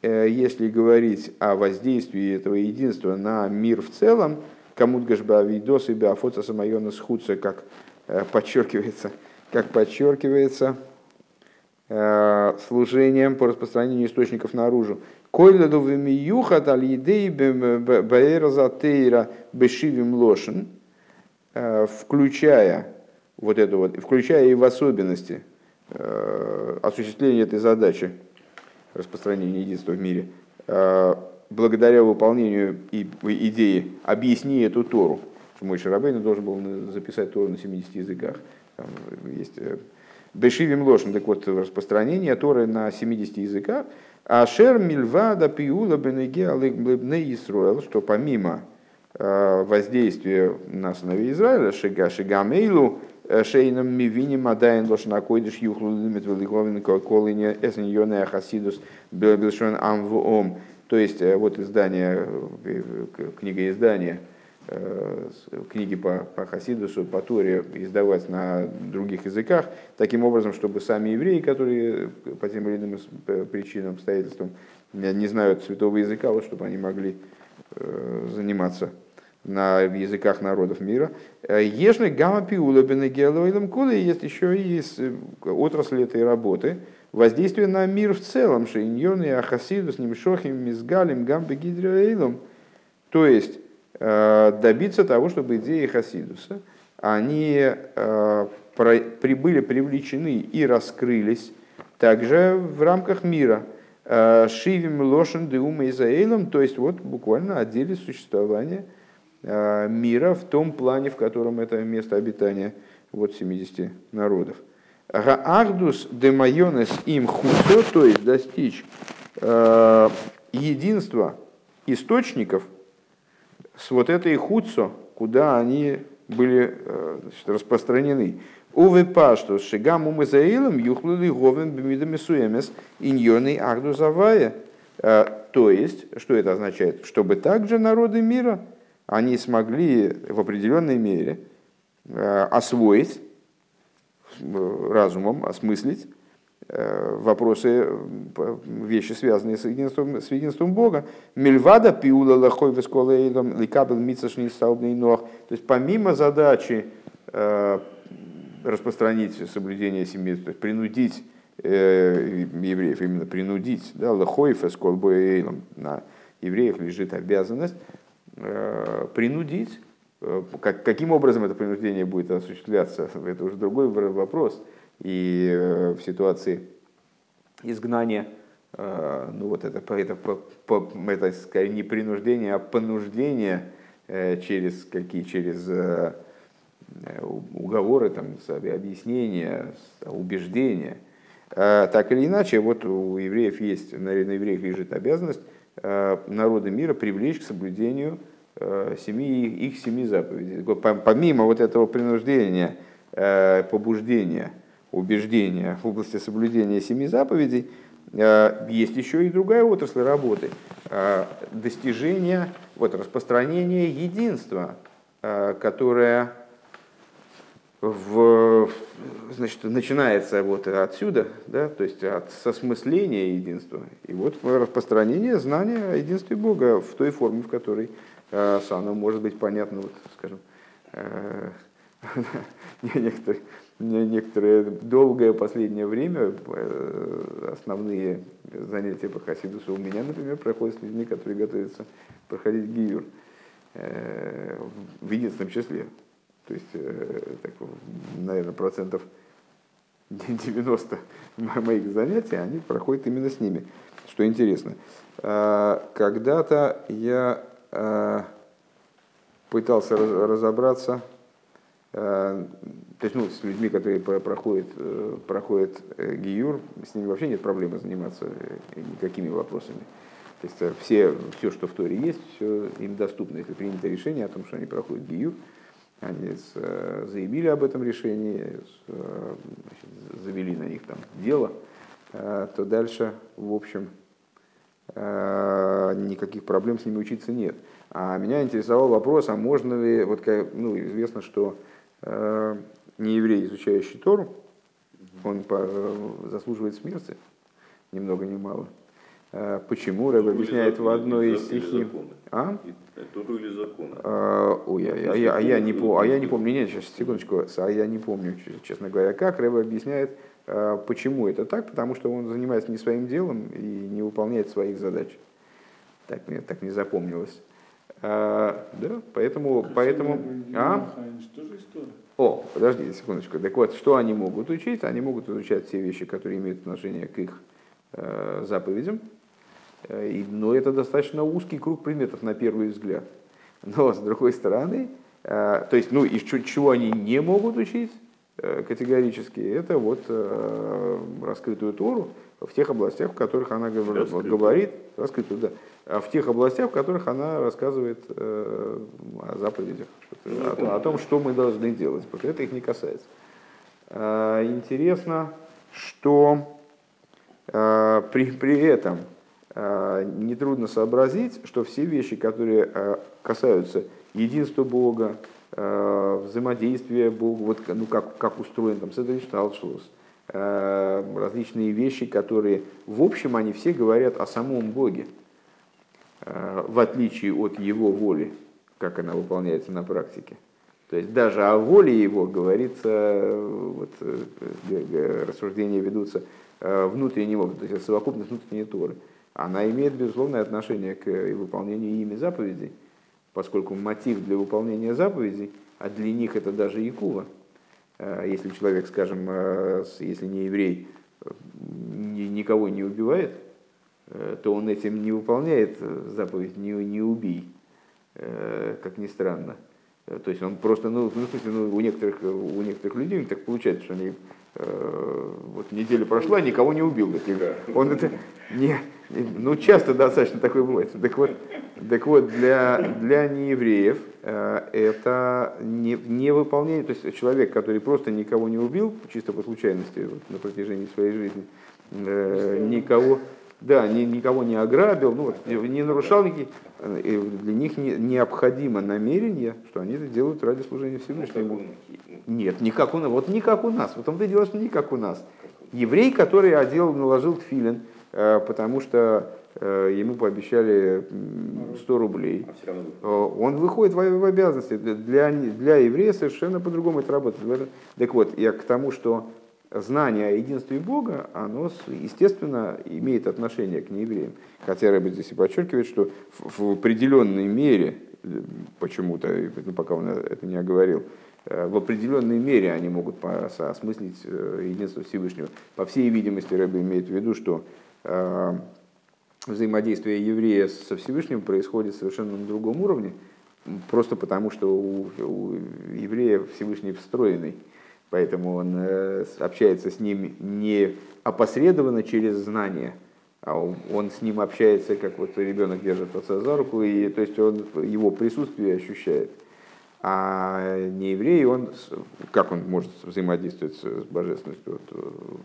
если говорить о воздействии этого единства на мир в целом, Камут гашба видос и биофоца самайона схудца, как э, подчеркивается, как подчеркивается э, служением по распространению источников наружу. Койладу вимиюхат аль едей баэраза тейра бешивим лошен, э, включая вот это вот, включая и в особенности осуществление этой задачи распространения единства в мире, благодаря выполнению идеи «объясни эту Тору», мой Шарабейн должен был записать Тору на 70 языках. Там есть э, Бешивим Лошен, так вот, распространение Торы на 70 языках. А Шер Мильвада Пиула Бенеге Алыгблебне Исруэл, что помимо э, воздействия на сыновей Израиля, Шига Шигамейлу, э, Шейном Мивиним Адайн Лошнакойдыш Юхлу Лимит Великовин Колыне Эсен Хасидус Белбилшон Амвуом, то есть э, вот издание, э, книга издания э, книги по, по Хасидусу, по Торе издавать на других языках, таким образом, чтобы сами евреи, которые по тем или иным причинам, обстоятельствам не знают святого языка, вот чтобы они могли заниматься на языках народов мира. Ежны гамма пиула бенегеловым кулы есть еще и отрасль этой работы – воздействие на мир в целом, шейньон и ахасидус, немшохим, мизгалим, гамбе гидриаилом. То есть э, добиться того, чтобы идеи хасидуса, они э, прибыли, привлечены и раскрылись также в рамках мира. Э, Шивим лошен деума изаилом, то есть вот буквально отделе существования мира в том плане, в котором это место обитания вот 70 народов. Гаагдус демайонес им хусо, то есть достичь э, единства источников с вот этой хуцо, куда они были э, значит, распространены. Увы пашту шигам умазаилом юхлули говен бемидами суемес иньоный агдус завая. Э, то есть, что это означает? Чтобы также народы мира, они смогли в определенной мере э, освоить разумом осмыслить э, вопросы, э, вещи, связанные с единством, с единством Бога. Мильвада пиула лахой весколейлом ликабел митсашни стаубный ног. То есть помимо задачи распространить соблюдение семьи, то есть принудить евреев, именно принудить, да, лахой фесколбоейлом, на евреях лежит обязанность принудить Э, как, каким образом это принуждение будет осуществляться, это уже другой вопрос. И э, в ситуации изгнания, э, ну вот это, это, это скорее не принуждение, а понуждение через какие через уговоры, там, объяснения, убеждения. Так или иначе, вот у евреев есть, на евреях лежит обязанность народы мира привлечь к соблюдению Э, семи, их семи заповедей. Помимо вот этого принуждения, э, побуждения, убеждения в области соблюдения семи заповедей, э, есть еще и другая отрасль работы. Достижение, вот, распространение единства, которое в, значит, начинается вот отсюда, да, то есть от сосмысления единства, и вот распространение знания о единстве Бога в той форме, в которой э, оно может быть понятно, вот, скажем, э, некоторые, некоторое долгое последнее время э, основные занятия по Хасидусу у меня, например, проходят с людьми, которые готовятся проходить гиюр э, в единственном числе. То есть, э, так, наверное, процентов 90 моих занятий, они проходят именно с ними. Что интересно. Когда-то я пытался разобраться Э, то есть, ну, с людьми, которые проходят, э, проходят э, ГИЮР, с ними вообще нет проблемы заниматься никакими вопросами. То есть все, все, что в Торе есть, все им доступно. Если принято решение о том, что они проходят ГИЮР, они заявили об этом решении, завели на них там дело, то дальше, в общем, никаких проблем с ними учиться нет. А меня интересовал вопрос, а можно ли, вот ну, известно, что Э, не еврей, изучающий Тору, он заслуживает смерти, ни много ни мало. Э, почему? Рэб объясняет в одной из стихи. А? Тору или закон? А, ой, а, а, я, а, я не помню, а я не помню, нет, сейчас, секундочку, а я не помню, честно говоря, как Рэб объясняет, э, почему это так, потому что он занимается не своим делом и не выполняет своих задач. Так мне так не запомнилось. А, да, поэтому, поэтому, а? О, подождите секундочку. Так вот, что они могут учить? Они могут изучать все вещи, которые имеют отношение к их э, заповедям. Э, и, но это достаточно узкий круг предметов на первый взгляд. Но с другой стороны, э, то есть, ну, и чего они не могут учить категорически, это вот э, раскрытую Тору в тех областях, в которых она говорит, говорит раскрытую, да. А в тех областях, в которых она рассказывает э, о заповедях, о, о том, что мы должны делать, потому что это их не касается. Э, интересно, что э, при, при этом нетрудно сообразить, что все вещи, которые касаются единства Бога, взаимодействия Бога, вот, ну, как, как устроен там Седришталшлус, различные вещи, которые, в общем, они все говорят о самом Боге. Э, в отличие от его воли, как она выполняется на практике. То есть даже о воле его говорится, вот, э, рассуждения ведутся э, внутреннего, то есть совокупность внутренней Торы. Она имеет безусловное отношение к выполнению ими заповедей, поскольку мотив для выполнения заповедей, а для них это даже Якува. Если человек, скажем, если не еврей, никого не убивает – Э, то он этим не выполняет э, заповедь «не, не убей», э, как ни странно. То есть он просто, ну, ну, в смысле, ну, у, некоторых, у некоторых людей так получается, что они вот неделя прошла, никого не убил. Он это не, ну, часто достаточно такое бывает. Так вот, так вот для, для неевреев это не, не выполнение, то есть человек, который просто никого не убил, чисто по случайности вот, на протяжении своей жизни, никого, да, ни, никого не ограбил, ну, вот, не нарушал никаких, для них не, необходимо намерение, что они это делают ради служения Всевышнему. Нет, не как у нас, вот не как у нас, вот он делаешь не как у нас. Еврей, который одел, наложил тфилин, э, потому что э, ему пообещали 100 рублей, а э, он выходит в обязанности. Для, для еврея совершенно по-другому это работает. Так вот, я к тому, что знание о единстве Бога, оно, естественно, имеет отношение к неевреям. Хотя Рэбби здесь и подчеркивает, что в, определенной мере, почему-то, ну, пока он это не оговорил, э, в определенной мере они могут осмыслить э, единство Всевышнего. По всей видимости, Рэбби имеет в виду, что э, взаимодействие еврея со Всевышним происходит совершенно на другом уровне, просто потому что у, у еврея Всевышний встроенный Поэтому он э, общается с ним не опосредованно через знание, а он с ним общается, как вот ребенок держит отца за руку, и, то есть он его присутствие ощущает. А не еврей, он, как он может взаимодействовать с божественностью, вот,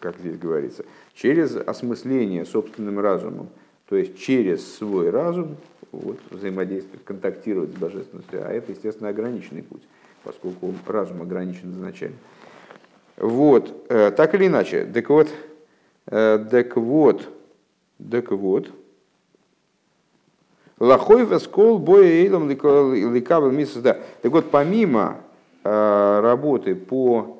как здесь говорится, через осмысление собственным разумом. То есть через свой разум вот, взаимодействовать, контактировать с божественностью, а это, естественно, ограниченный путь, поскольку разум ограничен изначально. Вот, э, так или иначе, так вот, э, так вот, так вот, Лахой вескол боя эйлом ликавел да. Так вот, помимо э, работы по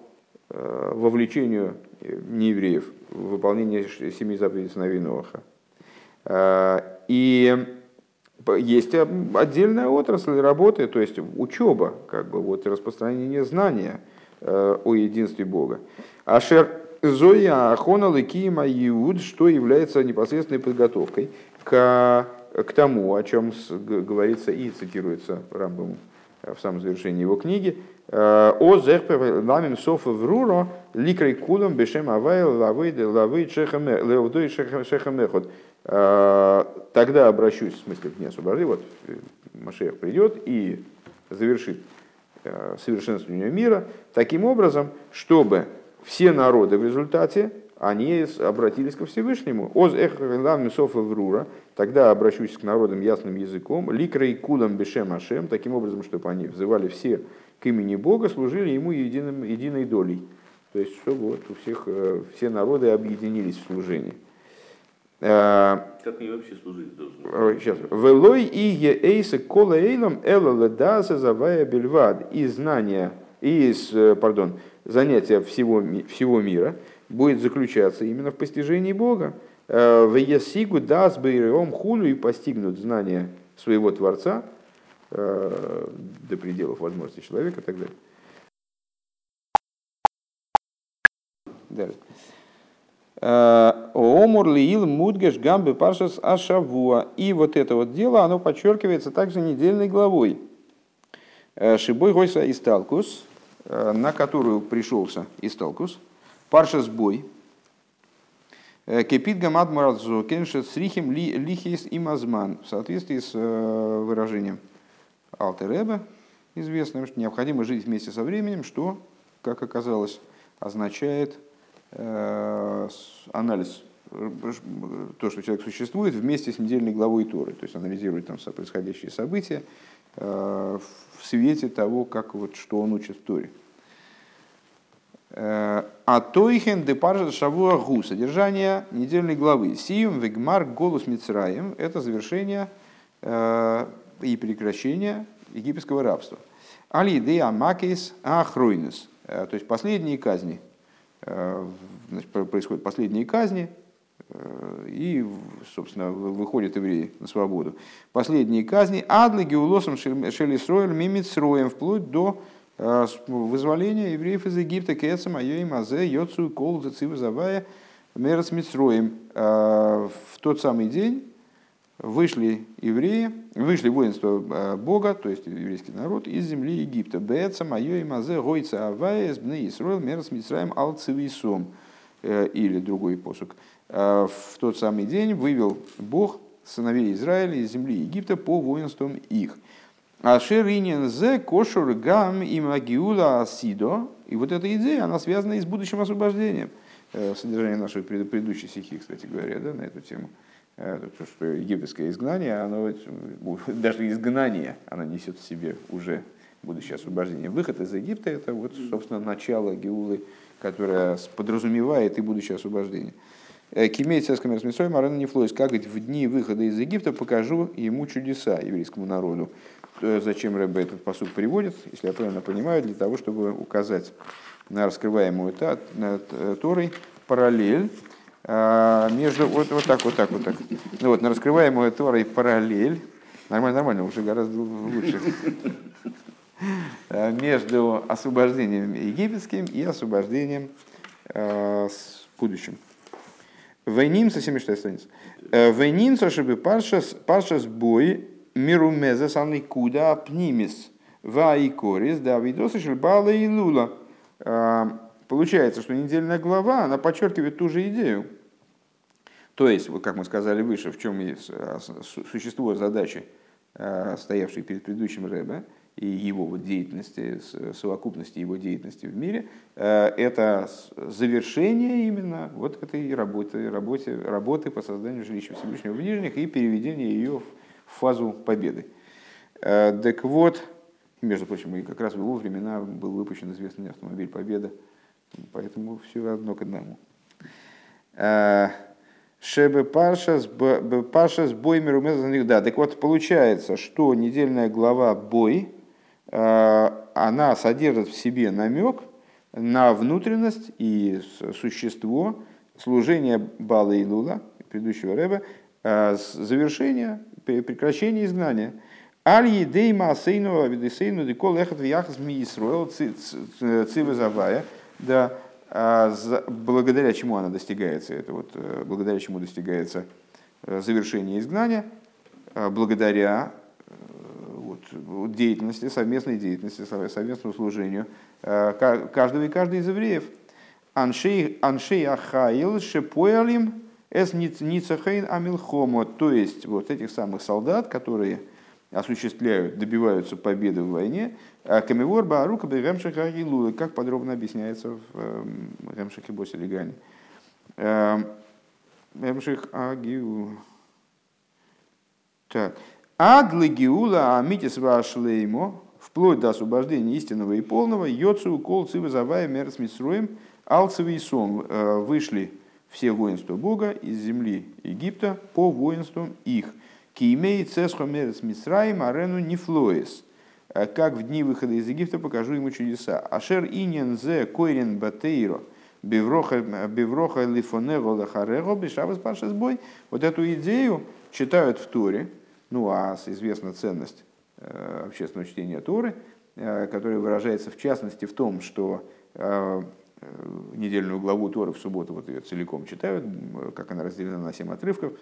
вовлечению неевреев выполнение семи заповедей сыновей Ноаха, и есть отдельная отрасль работы, то есть учеба, как бы вот распространение знания э, о единстве Бога. Ашер Зоя Ахона Лыкима Иуд, что является непосредственной подготовкой к, к тому, о чем говорится и цитируется Рамбом в самом завершении его книги, э, о зехпе ламим софа вруро ликрей кулам бешем авай лавы шехамехот. Э, тогда обращусь, в смысле, не освобожди, вот э, Машех придет и завершит э, совершенствование мира таким образом, чтобы все народы в результате они обратились ко Всевышнему. Оз врура, тогда обращусь к народам ясным языком, ликрей кулам бешем ашем, таким образом, чтобы они взывали все к имени Бога, служили ему единым, единой долей. То есть, чтобы вот у всех все народы объединились в служении. Э, как они вообще служить должны? Сейчас. Велой и еэйса кола эйлом эла ледаса завая бельвад. И знания, и, э, пардон, занятия всего, всего мира будет заключаться именно в постижении Бога. Э, в ясигу дас бейреом хулю и постигнут знания своего Творца до пределов возможностей человека и так далее. Далее. Омур лиил мудгеш гамбы паршас ашавуа. И вот это вот дело, оно подчеркивается также недельной главой. Э, Шибой Гойса Исталкус, э, на которую пришелся Исталкус. Паршас Бой. Э, Кепит гамад марадзо кеншет срихим лихис и мазман. В соответствии с выражением Алтереба, известным, что необходимо жить вместе со временем, что, как оказалось, означает – Э, анализ, то, что человек существует, вместе с недельной главой Торы. То есть анализирует там происходящие события э, в свете того, как вот, что он учит в Торе. Э, а тойхен депаржа шавуа гу, содержание недельной главы. Сиюм вегмар голос Мицраем – это завершение и прекращение египетского рабства. Али де амакис ахройнес, то есть последние казни – Э, значит, происходят последние казни, э, и, собственно, выходят евреи на свободу. Последние казни Адлы Геулосом Шелисроэль Мимицроем, вплоть до э, вызволения евреев из Египта Кецам Айой Мазе Йоцу Кол Зацива Завая Мерас Мицроем. В тот самый день вышли евреи, вышли воинство э, Бога, то есть еврейский народ, из земли Египта. Беца майо и мазе гойца авая бны Исруэл мерс мицраем ал цивисом. Э, или другой посук. В тот самый день вывел Бог сыновей Израиля из земли Египта по воинствам их. Ашер инин зе кошур гам и магиула асидо. И вот эта идея, она связана и с будущим освобождением. Содержание нашей предыдущей стихи, кстати говоря, да, на эту тему. Э, то, что египетское изгнание, оно, даже изгнание, оно несет в себе уже будущее освобождение. Выход из Египта – это, вот, собственно, начало Геулы, которое подразумевает и будущее освобождение. Э, Кимей царском размесой Марена Нефлойс, как в дни выхода из Египта покажу ему чудеса еврейскому народу. Э, зачем Рэбе этот посуд приводит, если я правильно понимаю, для того, чтобы указать на раскрываемую Торой параллель а, между вот, вот так, вот так, вот так. Ну вот, на раскрываемую Торой параллель, нормально, нормально, уже гораздо лучше, а, между освобождением египетским и освобождением э, с будущим. Войнимца, 76 страница. «Э, Войнимца, чтобы паршас, паршас бой, миру мезе санный куда пнимис, ва и корис, да видосы шельбала и лула. Получается, что недельная глава, она подчеркивает ту же идею. То есть, вот как мы сказали выше, в чем а, существо задачи, а, стоявшей перед предыдущим Рэбе, и его вот деятельности, совокупности его деятельности в мире, а, это завершение именно вот этой работы, работе, работы по созданию жилища Всевышнего в Нижних и переведение ее в фазу победы. Так вот, между прочим, и как раз в его времена был выпущен известный автомобиль «Победа», поэтому все одно к одному. Шебе Парша с Боймер Да, так вот, получается, что недельная глава Бой, она содержит в себе намек на внутренность и существо служения Бала и Лула, предыдущего Рэба, завершения, прекращения изгнания – Аль едей маасейну авидесейну декол эхат вяхас ми Исруэл цивы Да, а благодаря чему она достигается, это вот э, благодаря чему достигается э, завершение изгнания, а благодаря э, вот, деятельности, совместной деятельности, совместному служению каждого и каждой из евреев. Аншей ахаил шепоялим эс ницахейн амилхомо, то есть вот этих самых солдат, которые осуществляют, добиваются победы в войне. А Камевор Баарука Бегемшиха Илуя, как подробно объясняется в эм, Гемшихе Босилигане. Гемших Агиу. Так. Адлы Гиула Амитис Вашлеймо, вплоть до освобождения истинного и полного, Йоцу Кол Цива Завая Мерс Мисруем, Алцевый и Сом э, вышли все воинства Бога из земли Египта по воинствам их – Кимей цесхомерец Мисраим арену нефлоис. Э, как в дни выхода из Египта покажу ему чудеса. Ашер иньян зе койрен батейро. Бевроха лифонего лахарего бешавас пашас бой. Вот эту идею читают в Торе. Ну а известна ценность э, общественного чтения Торы, э, которая выражается в частности в том, что недельную главу Торы в субботу вот ее целиком читают, как она разделена на семь отрывков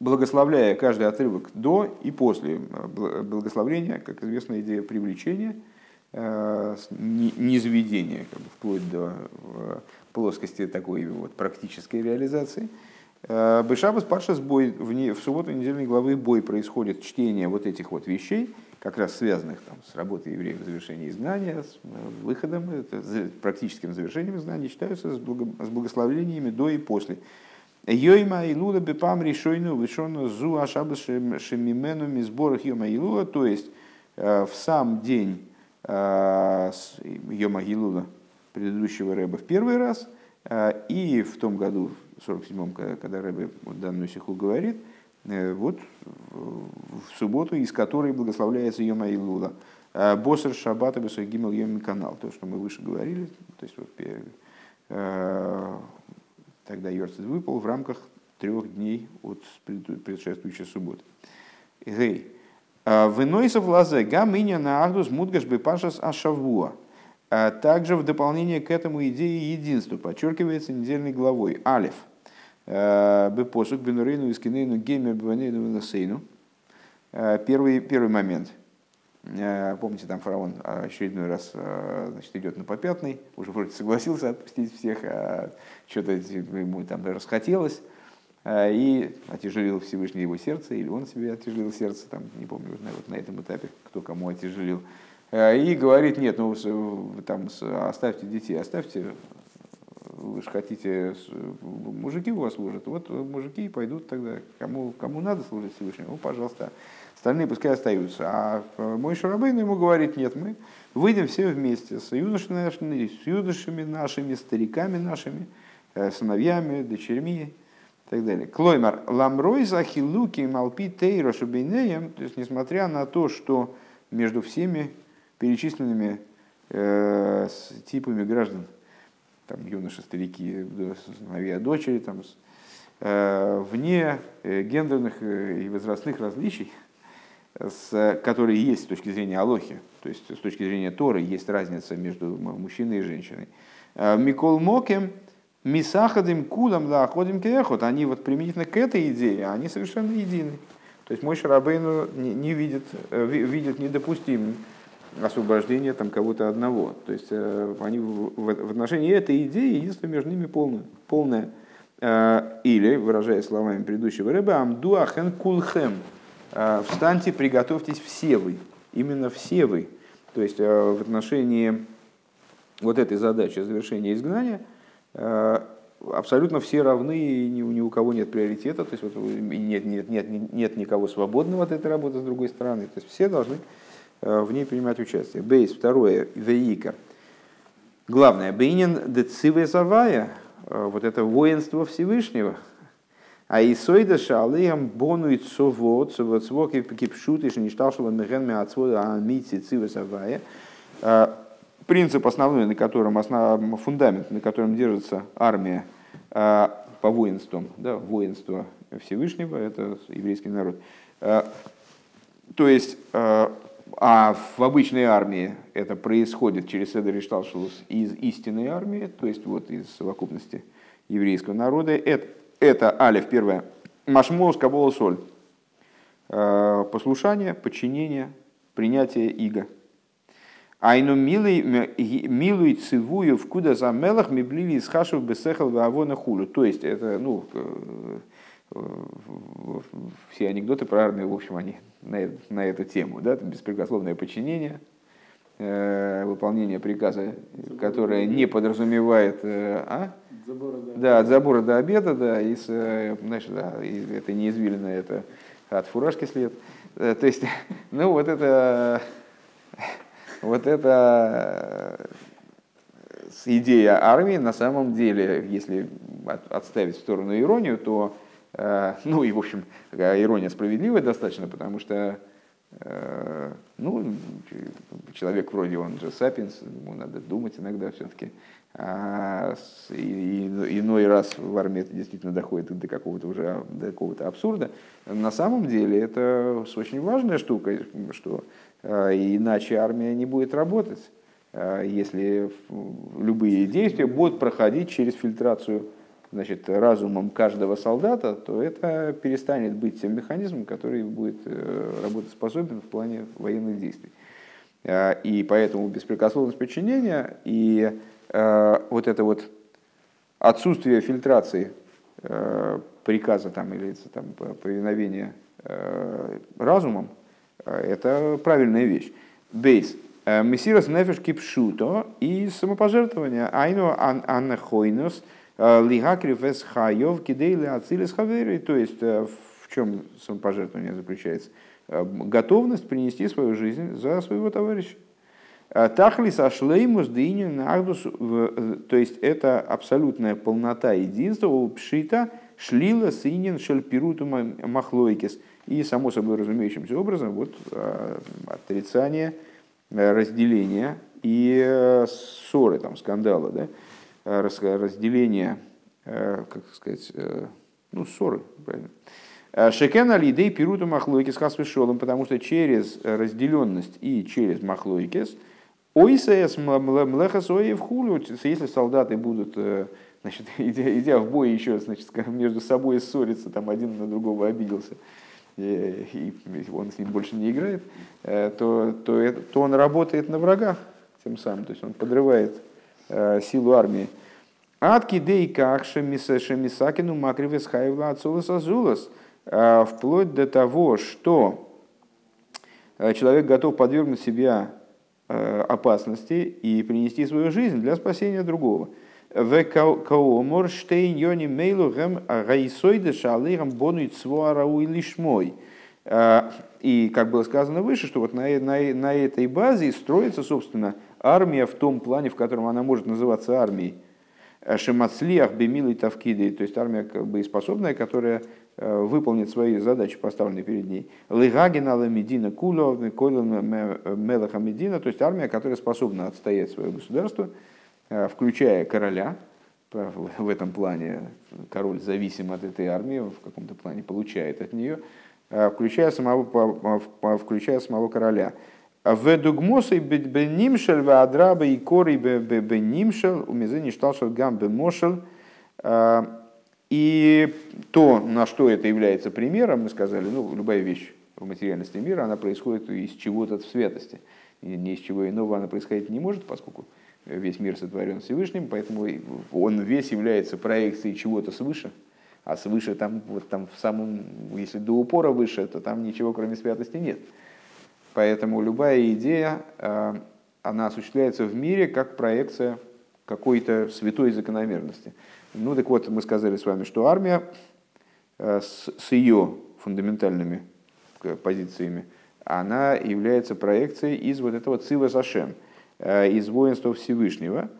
благословляя каждый отрывок до и после благословления, как известная идея привлечения, э, низведения, как бы, вплоть до э, плоскости такой вот практической реализации. Э, Бешабас Пашас бой, в, не, в субботу недельной главы бой происходит чтение вот этих вот вещей, как раз связанных там, с работой евреев в завершении изгнания, с выходом, это, практическим завершением изгнания, читаются с, благо, с благословениями до и после. Йойма Илула Бепам Ришойну Вишону Зу Ашаба Шемимену Мизборах Йома Илула, то есть э, в сам день э, Йома Илула предыдущего Рэба в первый раз, э, и в том году, в 47-м, когда Рэбе данную сиху говорит, вот в субботу, из которой благословляется Йома Илула. Босер Шабата Бесойгимал Йоми канал, то, что мы выше говорили, то есть вот Тогда Йорцит выпал в рамках трех дней от предшествующей субботы. Гей. А, Выносов лазе гаминя на ахдус мудгаш бепашас ашавуа. А также в дополнение к этому идее единства подчеркивается недельной главой Алиф. А, Бепосук бенурейну искинейну геймер бванейну насейну. Первый, первый момент. Помните, там фараон очередной раз значит, идет на попятный, уже вроде согласился отпустить всех, а что-то ему там расхотелось, а, и отяжелил Всевышний его сердце, или он себе отяжелил сердце, там, не помню, вот на этом этапе, кто кому отяжелил. А, и говорит, нет, ну там оставьте детей, оставьте, вы же хотите, мужики у вас служат, вот мужики пойдут тогда, кому, кому надо служить Всевышнему, ну, пожалуйста, остальные пускай остаются. А мой Шарабейн ему говорит, нет, мы выйдем все вместе с юношами, с юношами нашими, стариками нашими, Э, сыновьями, дочерьми и так далее. Клоймар, ламрой захилуки малпи тейра шубейнеем, то есть несмотря на то, что между всеми перечисленными э, типами граждан, там юноши, старики, сыновья, дочери, там, э, вне э, гендерных э, и возрастных различий, с, которые есть с точки зрения Алохи, то есть с точки зрения Торы, есть разница между мужчиной и женщиной. Микол Мокем – Мисахадим кудам да ходим кехот, они вот применительно к этой идее, они совершенно едины. То есть мой Шарабейну не, не видит, видит недопустимым освобождение там кого-то одного. То есть э, они в, в отношении этой идеи единство между ними полное. полное. Э, или, выражая словами предыдущего рыба, амдуахен кулхем. Встаньте, приготовьтесь все вы. Именно все вы. То есть в отношении вот этой задачи завершения изгнания – Э, абсолютно все равны, и ни, ни у кого нет приоритета, то есть вот, нет, нет, нет, нет никого свободного от этой работы с другой стороны. То есть все должны в ней принимать участие. Бейс, второе, веика. Главное, бейнин дециве завая, вот это воинство Всевышнего, а и сойда шалеям бонует совод, совод свок и кипшут, и шништашева мехенме отсвода амити циве завая. Принцип основной, на котором, основ, фундамент, на котором держится армия по воинствам, да, воинство Всевышнего, это еврейский народ. То есть а в обычной армии это происходит через Седер Ишталшелус из истинной армии, то есть вот из совокупности еврейского народа. Это, это алиф первое. Машмос Кабола Соль. Э, послушание, подчинение, принятие иго. Айну милуй цивую в куда за мелах мибливи из хашев бесехал вавона хулю. То есть это, ну, э, все анекдоты про армию, в общем, они на, на эту тему. Да? Беспрекословное подчинение, э, выполнение приказа, которое не подразумевает... Э, а? Забора до да, от забора до обеда, да, из, э, знаешь, да, и это не извилина, это от фуражки след. Э, то есть, ну вот это, вот это э, идея армии на самом деле, если отставить в сторону иронию, то Э, ну и, в общем, ирония справедливая достаточно, потому что э, ну, человек вроде он же сапиенс, ему надо думать иногда все-таки. А, иной раз в армии это действительно доходит до какого-то уже до какого-то абсурда. На самом деле это очень важная штука, что э, иначе армия не будет работать, если любые действия будут проходить через фильтрацию значит, разумом каждого солдата, то это перестанет быть тем механизмом, который будет э, работоспособен в плане военных действий. А, и поэтому беспрекословность подчинения и э, вот это вот отсутствие фильтрации э, приказа там, или там, повиновения разумом, это правильная вещь. Бейс. Мессирос нефеш кипшуто и самопожертвование. Айно анахойнос – Лигакрив эс хайов кидейли ацилис хаверы. То есть э, в чем самопожертвование заключается? Э, готовность принести свою жизнь за своего товарища. Тахлис ашлеймус динин агдус, то есть это абсолютная полнота единства, пшита шлила синин шельпируту махлойкис. И само собой разумеющимся образом вот отрицание разделения и ссоры, там, скандала, да, Э, разделения, э, как сказать, э, ну, ссоры, правильно. Шекен алидей пируту махлойкис хасвешолом, потому что через разделенность и через махлойкис ойсес млехасоев хулю, если солдаты будут значит, идя, идя в бой еще значит, между собой ссориться, там один на другого обиделся, и, он с ним больше не играет, то, то, это, то он работает на врагах тем самым, то есть он подрывает Э, силу армии. Атки дейках шемисакину макривес хайвла ацулас азулас. Э, вплоть до того, что э, человек готов подвергнуть себя опасности и принести свою жизнь для спасения другого. В каомор штейн йони мейлу гэм гайсойде шалейгам бону цвуарау лишмой. И, как было сказано выше, что вот на, на, на этой базе строится, собственно, армия в том плане, в котором она может называться армией. Э, Шемацлиях бемилой тавкиды, то есть армия как бы способная, которая э, выполнит свои задачи, поставленные перед ней. Лигагина ламедина куло, мелаха медина, то есть армия, которая способна отстоять свое государство, э, включая короля, в этом плане король зависим от этой армии, в каком-то плане получает от нее, включая самого, включая самого короля. В дугмосой бенимшел в адраба и кори бенимшел у мизыни шталшел гам бемошел. И то, на что это является примером, мы сказали, ну, любая вещь в материальности мира, она происходит из чего-то в светости. И ни из чего иного она происходить не может, поскольку весь мир сотворен Всевышним, поэтому он весь является проекцией чего-то свыше. А свыше там, вот там в самом, если до упора выше, то там ничего кроме святости нет. Поэтому любая идея, э, она осуществляется в мире как проекция какой-то святой закономерности. Ну так вот, мы сказали с вами, что армия с, с ее фундаментальными позициями, она является проекцией из вот этого Цива Сашем, из воинства Всевышнего – Э,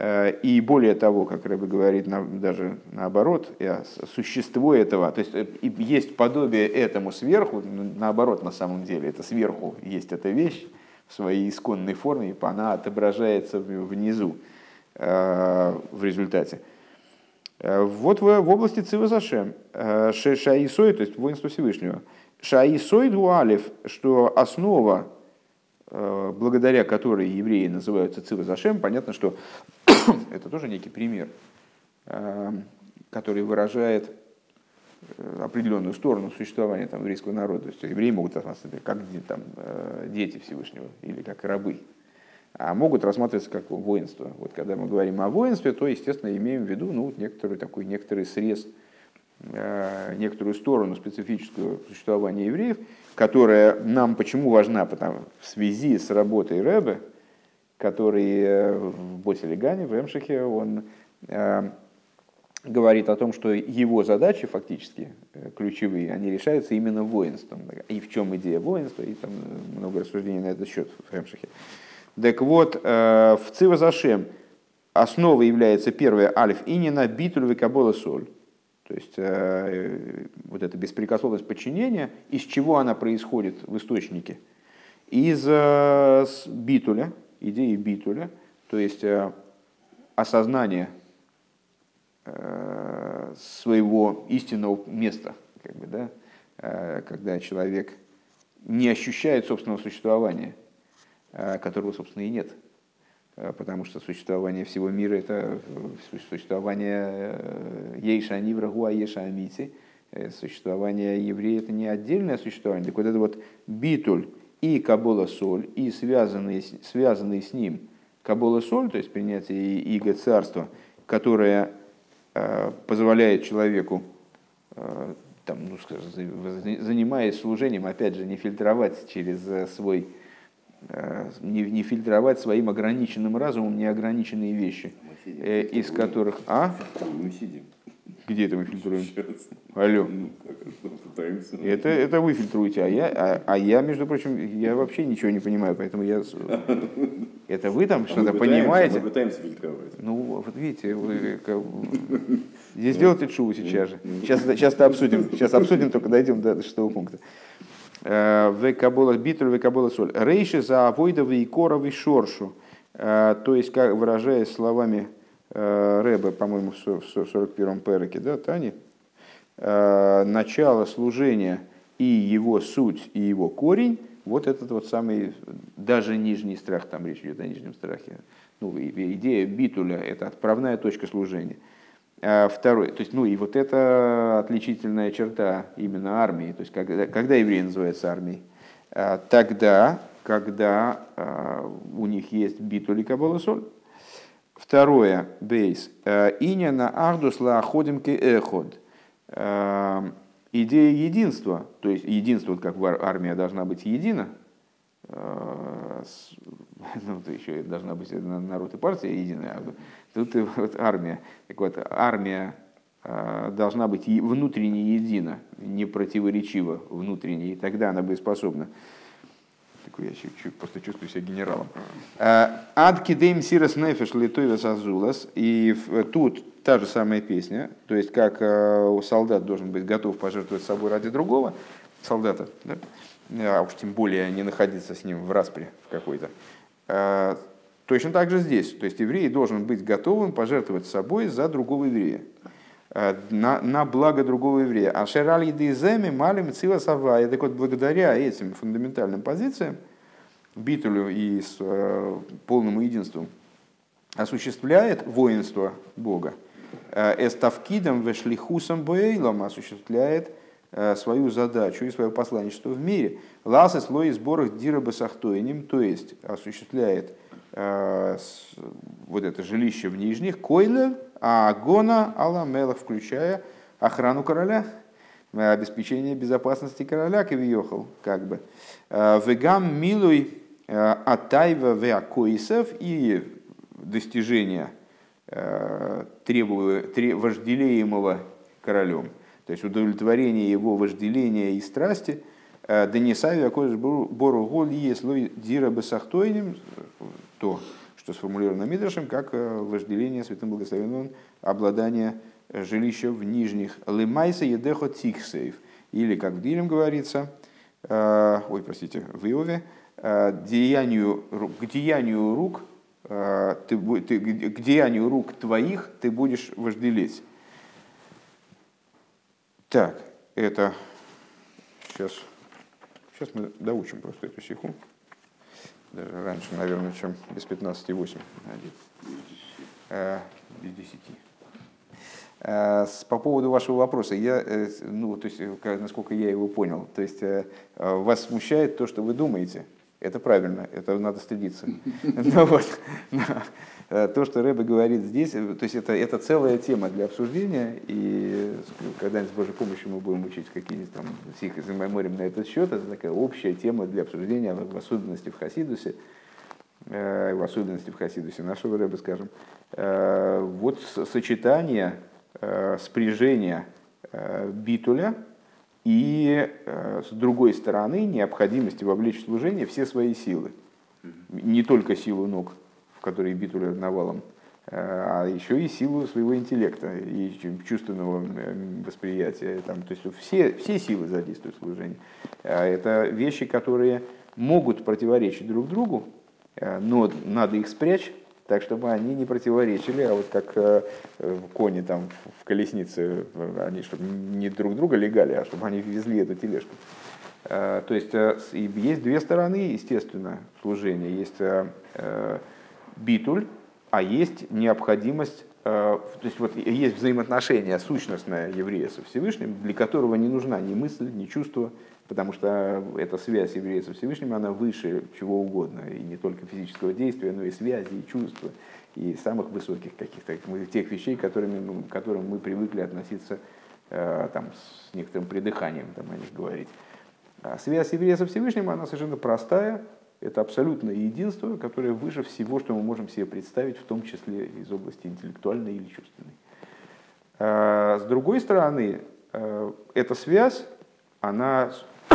и более того, как Рэбе говорит, даже наоборот, существо этого, то есть э, есть подобие этому сверху, наоборот на самом деле, это сверху есть эта вещь в своей исконной форме, она отображается внизу э, в результате. Вот в, в области Цивазашем, Шаисой, то есть воинство Всевышнего, Шаисой Дуалев, что основа Э, благодаря которой евреи называются Цивазашем, понятно, что это тоже некий пример, э, который выражает э, определенную сторону существования там, еврейского народа. То есть евреи могут рассматриваться как там, дети Всевышнего или как рабы, а могут рассматриваться как воинство. Вот когда мы говорим о воинстве, то, естественно, имеем в виду ну, некоторый, такой, некоторый срез, некоторую сторону специфическую существования евреев, которая нам почему важна? Потому, в связи с работой Рэбе, который э, в Боселегане, в Эмшихе, он э, говорит о том, что его задачи фактически э, ключевые, они решаются именно воинством. И в чем идея воинства, и там много рассуждений на этот счет в Эмшихе. Так вот, э, в Цивазашем основой является первая альф инина битуль векабола соль. То есть э, вот эта беспрекословность подчинения, из чего она происходит в источнике? Из э, битуля, идеи битуля, то есть э, осознание своего истинного места, как бы, да, когда человек не ощущает собственного существования, которого, собственно, и нет. Э, потому что существование всего мира – это э, существование э, Ейша Аниврагу, а Еша Амити. Существование еврея – это не отдельное существование. Так вот это вот битуль и Кабола Соль, и связанные, связанные с ним Кабола Соль, то есть принятие Иго Царства, которое позволяет человеку, там, ну, скажем, занимаясь служением, опять же, не фильтровать через свой не, не фильтровать своим ограниченным разумом неограниченные вещи, э, из которых... А? Мы сидим. Где это мы фильтруем? Алло. Ну, это, это вы фильтруете, а я, а, а я, между прочим, я вообще ничего не понимаю, поэтому я... Это вы там а что-то понимаете? Мы пытаемся фильтровать. Ну, вот видите, вы, как, здесь делайте чу сейчас же. Сейчас, сейчас это обсудим. Сейчас обсудим, только дойдем до шестого пункта. Э, Векабола битуль, векабола соль. Рейши за авойдовый коровый шоршу. Э, то есть, как выражаясь словами э, Рэба, по-моему, в 41-м переке, да, Тани, начало служения и его суть, и его корень, вот этот вот самый, даже нижний страх, там речь идет о нижнем страхе. Ну, идея битуля – это отправная точка служения – второй, то есть, ну и вот это отличительная черта именно армии. То есть, когда, когда евреи называются армией? А, тогда, когда а, у них есть битуль и кабола соль. Второе, бейс. Иня на ардус ходим ке эход. Идея единства, то есть единство, как армия должна быть едина, ну, еще должна быть народ и партия единая, Тут вот армия. Так вот, армия а, должна быть внутренне едина, не противоречива внутренне, и тогда она будет способна. Такой я чуть, просто чувствую себя генералом. А, Ад кидейм сирос нефеш литойвес азулас. И тут та же самая песня, то есть как а, солдат должен быть готов пожертвовать собой ради другого солдата, да? а уж тем более не находиться с ним в распре в какой-то Точно так же здесь. То есть еврей должен быть готовым пожертвовать собой за другого еврея. Э, на, на благо другого еврея. А шерали диземи малим цива савая. Так вот, благодаря этим фундаментальным позициям, битулю и с э, полным единством, осуществляет воинство Бога. Э, эставкидом вешлихусом боейлом осуществляет э, свою задачу и свое посланничество в мире. Ласы слой сборах дира басахтойним, то есть осуществляет вот это жилище в нижних, койле, а гона аламелах, включая охрану короля, э, обеспечение безопасности короля, кавиехал, как бы. Э, вегам милуй атайва веакоисов, и достижения э, требуя, вожделеемого королем, то есть удовлетворение его вожделения и страсти, Денисави Акодыш Бору Гол Еслой Дира Бесахтойним, то, что сформулировано Мидрашем, как вожделение святым благословенным обладание жилища в нижних. Лемайса Едехо Тихсейв, или, как в Дилем говорится, ой, простите, в Иове, деянию, к деянию рук ты, ты, к деянию рук твоих ты будешь вожделеть. Так, это сейчас, сейчас мы доучим просто эту стиху. Даже раньше, наверное, чем без 15,8. Без 10. Э, по поводу вашего вопроса, я, э, ну, то есть, насколько я его понял, то есть э, вас смущает то, что вы думаете, это правильно, это надо стыдиться. Но вот, то, что Рэбе говорит здесь, то есть это, это целая тема для обсуждения, и когда-нибудь с Божьей помощью мы будем учить какие-нибудь там псих из мемориям на этот счет, это такая общая тема для обсуждения, в особенности в Хасидусе, в особенности в Хасидусе нашего Рэбе, скажем. Вот сочетание Э, спряжения э, битуля и, э, с другой стороны, необходимости вовлечь в служение все свои силы. Не только силу ног, в которые битуля навалом, а еще и силу своего интеллекта и чувственного восприятия. Там, то есть все, все силы задействуют в служении. Это вещи, которые могут противоречить друг другу, но надо их спрячь так чтобы они не противоречили, а вот как э, кони там в колеснице, они чтобы не друг друга легали, а чтобы они везли эту тележку. Э, то есть э, есть две стороны, естественно, служения. Есть битуль, а есть необходимость, то есть вот есть взаимоотношение сущностное еврея со Всевышним, для которого не нужна ни мысль, ни чувство, потому что эта связь еврея со Всевышним, она выше чего угодно, и не только физического действия, но и связи, и чувства, и самых высоких каких-то тех вещей, которыми, к которым мы привыкли относиться э, там, с некоторым придыханием там, о них говорить. А связь еврея со Всевышним, она совершенно простая, это абсолютное единство, которое выше всего, что мы можем себе представить, в том числе из области интеллектуальной или чувственной. А, с другой стороны, э, эта связь, она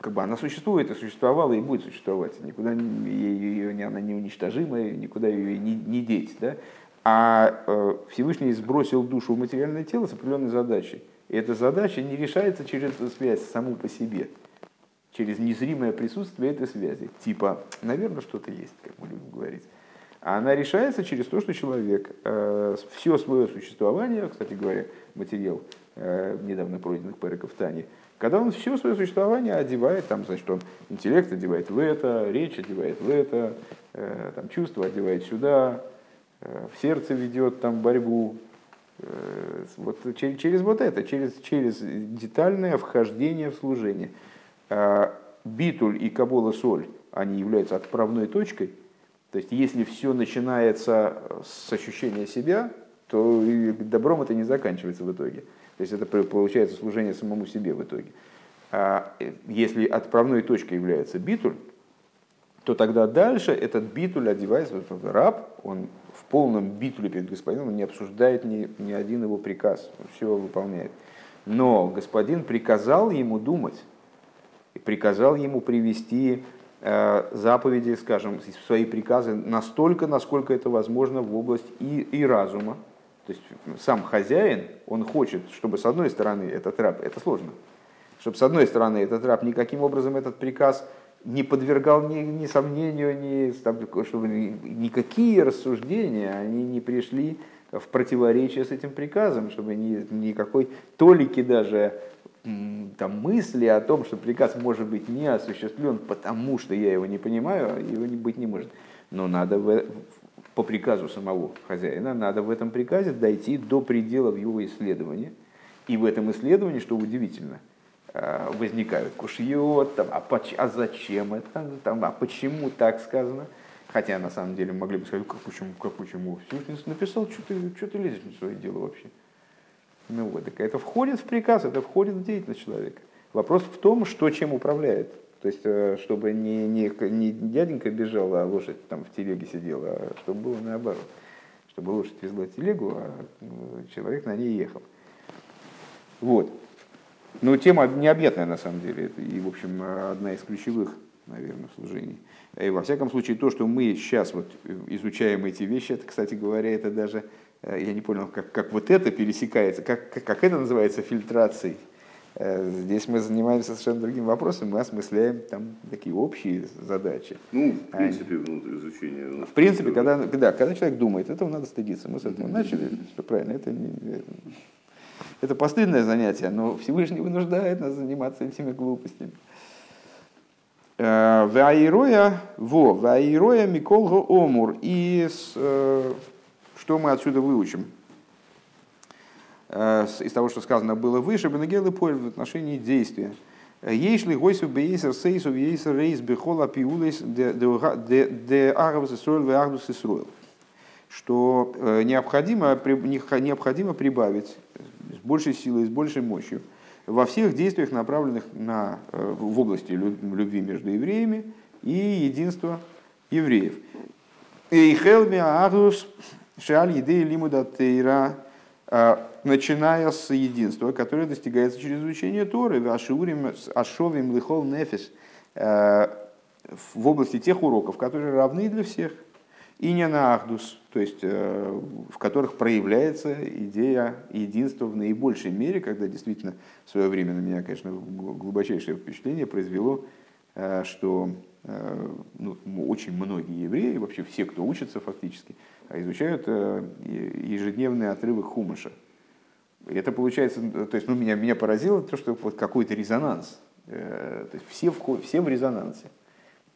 как бы она существует и существовала и будет существовать. Никуда ее, ее, она неуничтожимая, никуда ее не, не деть. Да? А э, Всевышний сбросил душу в материальное тело с определенной задачей. И эта задача не решается через эту связь саму по себе, через незримое присутствие этой связи. Типа, наверное, что-то есть, как мы любим говорить. А она решается через то, что человек э, все свое существование, кстати говоря, материал э, недавно пройденных переков Тани, когда он все свое существование одевает, там, значит, он интеллект одевает в это, речь одевает в это, э, там, чувство одевает сюда, э, в сердце ведет там борьбу. Э, вот через, через вот это, через, через детальное вхождение в служение. Э, битуль и кабола соль, они являются отправной точкой. То есть, если все начинается с ощущения себя, то и добром это не заканчивается в итоге. То есть это получается служение самому себе в итоге. А э, если отправной точкой является битуль, то тогда дальше этот битуль одевается, вот этот раб, он в полном битуле перед господином, он не обсуждает ни, ни один его приказ, он все выполняет. Но господин приказал ему думать, приказал ему привести э, заповеди, скажем, свои приказы настолько, насколько это возможно в область и, и разума, то есть сам хозяин, он хочет, чтобы с одной стороны этот раб, это сложно, чтобы с одной стороны этот раб никаким образом этот приказ не подвергал ни, ни сомнению, ни, чтобы никакие рассуждения они не пришли в противоречие с этим приказом, чтобы ни, никакой толики даже там, мысли о том, что приказ может быть не осуществлен, потому что я его не понимаю, его не быть не может. Но надо в, по приказу самого хозяина, надо в этом приказе дойти до пределов его исследования. И в этом исследовании, что удивительно, э, возникают кушьет, там, а, поч, а зачем это, там, а почему так сказано. Хотя на самом деле могли бы сказать, как почему, как почему. Всевышний написал, что ты, что ты лезешь на свое дело вообще. Ну вот, так это входит в приказ, это входит в деятельность человека. Вопрос в том, что чем управляет. То есть, э, чтобы не, не, не дяденька бежал, а лошадь там в телеге сидела, а чтобы было наоборот. Чтобы лошадь везла телегу, а ну, человек на ней ехал. Вот. Но тема необъятная на самом деле. Это, и, в общем, одна из ключевых, наверное, служений. И во всяком случае, то, что мы сейчас вот изучаем эти вещи, это, кстати говоря, это даже, э, я не понял, как, как вот это пересекается, как, как, как это называется фильтрацией. Э, здесь мы занимаемся совершенно другим вопросом, мы осмысляем там такие общие задачи. Ну, в а принципе, а, внутрь изучения. Внутрь в принципе, когда, да, когда человек думает, этого надо стыдиться. Мы с этого начали, что правильно, это не, это постыдное занятие, но Всевышний вынуждает нас заниматься этими глупостями. Э, ваироя, во, ваироя миколго омур. И с, э, что мы отсюда выучим? Э, из того, что сказано было выше, Бенагелы поль в отношении действия. Если гойсу бейсер сейсу бейсер рейс бехола пиулес де агавас исроил ве агдус исроил. Что необходимо, необходимо прибавить с большей силой, с большей мощью во всех действиях, направленных на, э, в области любви между евреями и единства евреев. И хелми агус шаль еды лимуда тейра, э, начиная с единства, которое достигается через изучение Торы, ашурим, ашовим лихол нефис, э, в области тех уроков, которые равны для всех – и не на Ахдус, то есть э, в которых проявляется идея единства в наибольшей мере, когда действительно в свое время на меня, конечно, глубочайшее впечатление произвело, что ну, очень многие евреи, вообще все, кто учится фактически, изучают ежедневный отрывок Хумаша. И это получается, то есть ну, меня, меня поразило то, что вот какой-то резонанс. То есть все в, все в резонансе.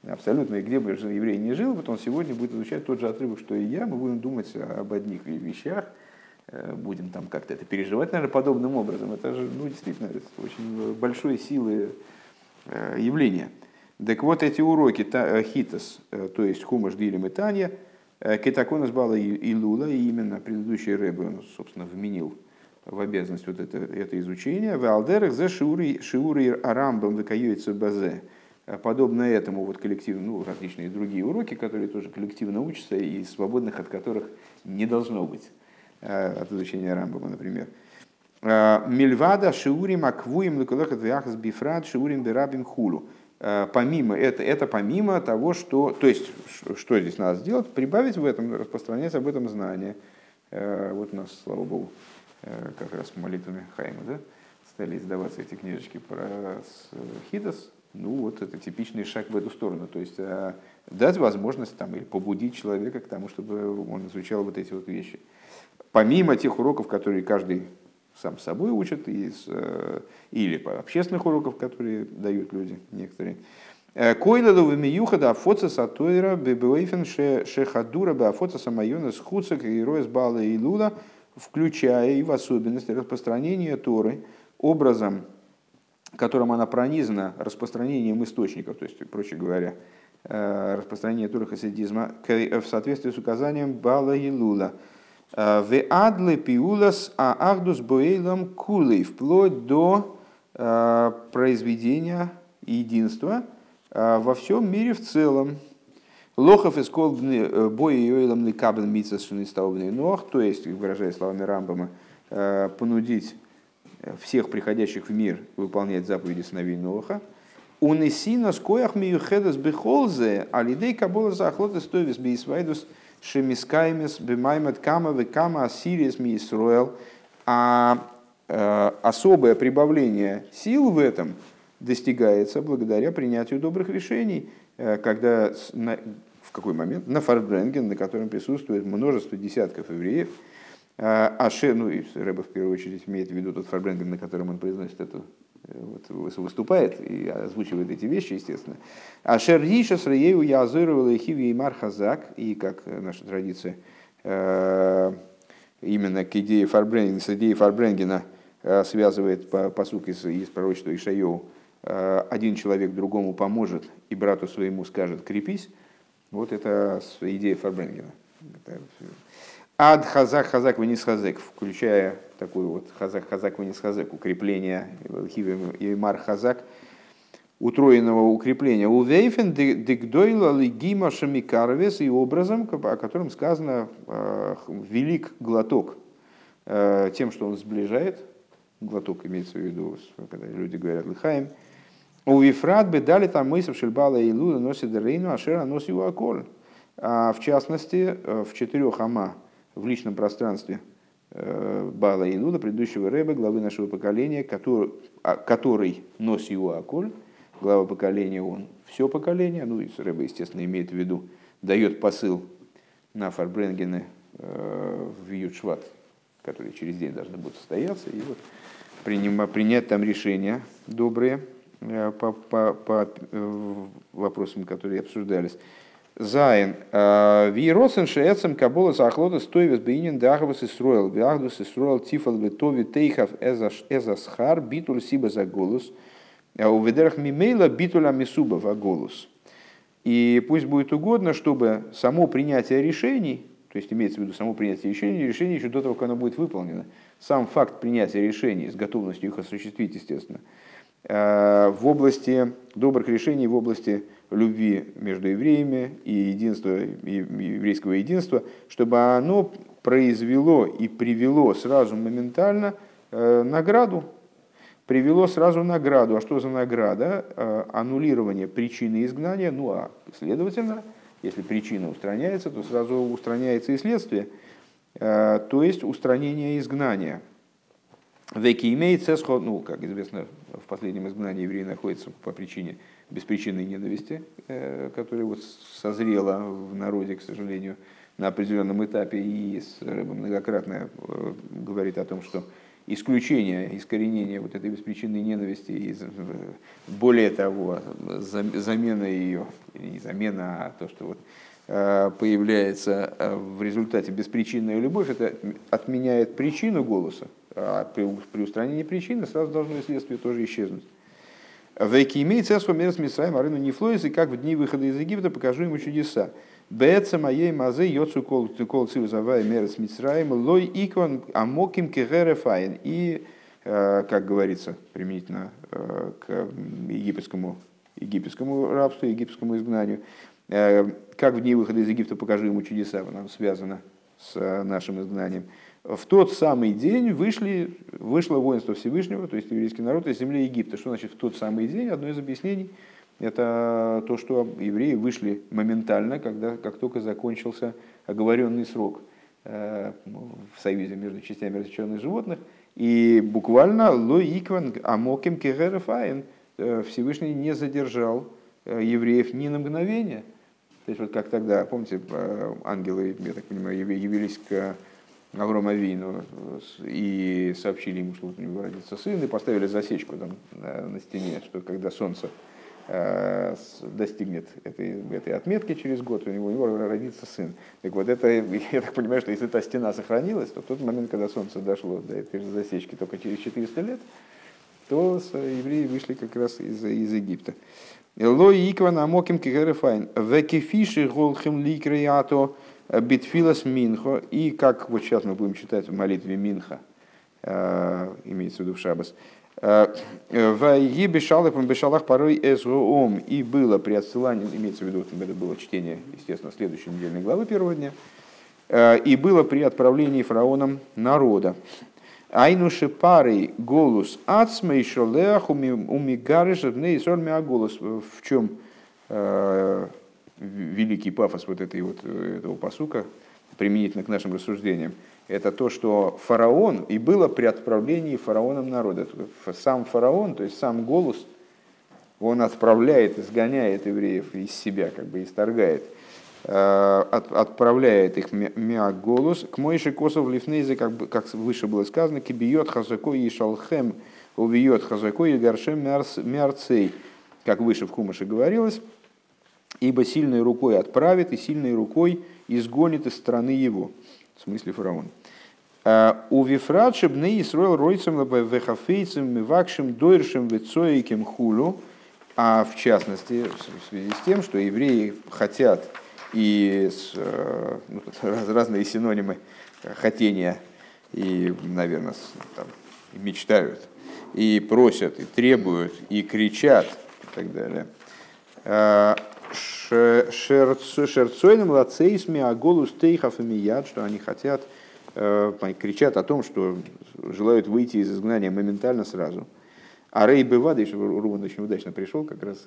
Абсолютно, и где бы еврей не жил, вот он сегодня будет изучать тот же отрывок, что и я, мы будем думать об одних вещах, э, будем там как-то это переживать, наверное, подобным образом. Это же, ну, действительно, очень большой силы э, явления. Так вот, эти уроки э, хитос, то есть хумаш, дилем и танья, кетаконас бала и лула, и именно предыдущий рэбе, он, собственно, вменил в обязанность вот это, это изучение. В алдерах за шиуры, арамбам выкаюется базе. Э, подобно этому вот коллективно, ну, различные другие уроки, которые тоже коллективно учатся и свободных от которых не должно быть, э, от изучения Рамбама, например. Э, Мильвада шиурим аквуем лукалахат вяхас бифрат шиурим берабим хулу. Помимо, это, это помимо того, что, то есть, что здесь надо сделать, прибавить в этом, распространять об этом знание. Вот у нас, слава богу, как раз молитвами Хайма, да, стали издаваться эти книжечки про Хидас, ну вот это типичный шаг в эту сторону. То есть э, дать возможность там, или побудить человека к тому, чтобы он изучал вот эти вот вещи. Помимо тех уроков, которые каждый сам собой учит, из, э, или по общественных уроков, которые дают люди некоторые. Э, Койладу в да афоца сатойра бебуэйфен шехадура беафоца самайона схуцак и роес бала и лула, включая и в особенности распространение Торы образом которым она пронизана распространением источников, то есть, проще говоря, э, распространение туры хасидизма в соответствии с указанием Бала и Лула. Э, в адле пиулас а ахдус боейлам кулей, вплоть до э, произведения единства во всем мире в целом. Лохов из колбны боя йойлам ликабн митсас шунистаубный ног, то есть, выражая словами Рамбама, понудить всех приходящих в мир выполнять заповеди сыновей Ноха. Унесина скоях миюхедас бехолзе, алидей кабола захлота стовис бейсвайдус шемискаймес бемаймат кама векама асириес миисруэл. А э, особое прибавление сил в этом достигается благодаря принятию добрых решений, э, когда в какой момент на Фарбренген, на котором присутствует множество десятков евреев, а, Аше, ну и Рэба в первую очередь имеет в виду тот фарбренген, на котором он произносит это, э, вот, выступает и озвучивает эти вещи, естественно. Ашер Риша с Раею я озыровал и Мар Хазак, и как наша традиция, э, именно к идее Фарбренгена, с идеей Фарбренгена э, связывает посук из, из пророчества Ишайоу, один человек другому поможет и брату своему скажет «крепись», вот это идея Фарбренгена. Ад хазак хазак вниз хазек, включая такой вот хазак хазак вниз хазек, укрепление и мар хазак. утроенного укрепления. У Вейфен дигдойла лигима шамикарвес и образом, о котором сказано велик глоток, тем, что он сближает, глоток имеется в виду, когда люди говорят лыхаем, у Вифрат бы дали там мысль Шельбала и Луда носит Рейну, Ашера носит его. А в частности, в четырех ама в личном пространстве Бала и Луда, предыдущего Рэба, главы нашего поколения, который, который носит его околь, глава поколения, он все поколение, ну и Рэба, естественно, имеет в виду, дает посыл на Фарбренгене э, в Ютшват, который через день должны будут состояться, и вот принима, принять там решения добрые э, по, по, по э, вопросам, которые обсуждались. Зайн. Виросен шеэцем кабола захлода стоивес бейнин дахавас и строил. Вяхдус и строил тифал витови тейхав эзасхар битуль сиба за голос. А у ведерах мимейла битуля мисуба голос. И пусть будет угодно, чтобы само принятие решений, то есть имеется в виду само принятие решений, решение еще до того, как оно будет выполнено, сам факт принятия решений с готовностью их осуществить, естественно, э, в области добрых решений, в области любви между евреями и единства, еврейского единства, чтобы оно произвело и привело сразу моментально э, награду привело сразу награду. А что за награда? Э, аннулирование причины изгнания. Ну а следовательно, если причина устраняется, то сразу устраняется и следствие. Э, то есть устранение изгнания. Веки имеет сесход, ну, как известно, в последнем изгнании евреи находятся по причине беспричинной ненависти, э, которая вот созрела в народе, к сожалению, на определенном этапе, и многократно говорит о том, что исключение, искоренение вот этой беспричинной ненависти, и более того, замена ее, не замена, а то, что вот э, появляется э, в результате беспричинная любовь, это отменяет причину голоса, а при, при устранении причины сразу должно следствие тоже исчезнуть. Веки имеет царство мир с Мисраем, Арыну Нефлоис, и как в дни выхода из Египта покажу ему чудеса. Беца моей мазе йоцу кол кол цивзавай мерец Мицраем лой икон амоким кегерефайн. И, э, как говорится, применительно э, к египетскому, египетскому рабству, египетскому изгнанию, э, как в дни выхода из Египта покажу ему чудеса, нам связано с нашим изгнанием. В тот самый день вышли, вышло воинство Всевышнего, то есть еврейский народ из земли Египта. Что значит в тот самый день? Одно из объяснений – это то, что евреи вышли моментально, когда, как только закончился оговоренный срок э, в союзе между частями различенных животных. И буквально лоикван амоким кегерафаин э, Всевышний не задержал э, евреев ни на мгновение. То есть вот как тогда, помните, ангелы, я так понимаю, явились к Аврому Авину и сообщили ему, что у него родится сын, и поставили засечку там на стене, что когда солнце Э, достигнет этой, этой отметки через год, у него, у него родится сын. Так вот, это, я так понимаю, что если эта стена сохранилась, то в тот момент, когда солнце дошло до этой засечки только через 400 лет, то евреи вышли как раз из, из Египта. Ло икван амоким кигерефайн. Векефиши голхим ликреято битфилас минхо. И как вот сейчас мы будем читать в молитве Минха, э, имеется в виду в Шабас, в бешалах бешалах порой эсгоом. И было при отсылании, имеется в виду, это было чтение, естественно, следующей недельной главы первого дня. Э, и было при отправлении фараоном народа. Айнуши парой голос ацма и шолеах умигарыш голос. В чем э, великий пафос вот этой вот этого посука применительно к нашим рассуждениям это то, что фараон, и было при отправлении фараоном народа. Сам фараон, то есть сам голос, он отправляет, изгоняет евреев из себя, как бы исторгает, э, от, отправляет их мя голос к Мойше Косов Лифнейзе, как, бы, как выше было сказано, кибиот хазако и шалхем, увиет хазако и гаршем мярцей, как выше в Хумаше говорилось, ибо сильной рукой отправит и сильной рукой изгонит из страны его в смысле фараон. «А, у Вифрат бны Исроил ройцем вехафейцем мивакшим дойршим вецоиким хулю, а в частности в связи с тем, что евреи хотят и с, э, ну, разные синонимы хотения и, наверное, там, мечтают, и просят, и требуют, и кричат так далее. Шерцойным лацейсми аголус тейхов и мияд, что они хотят, кричат о том, что желают выйти из изгнания моментально сразу. А Рей еще Руван очень удачно пришел, как раз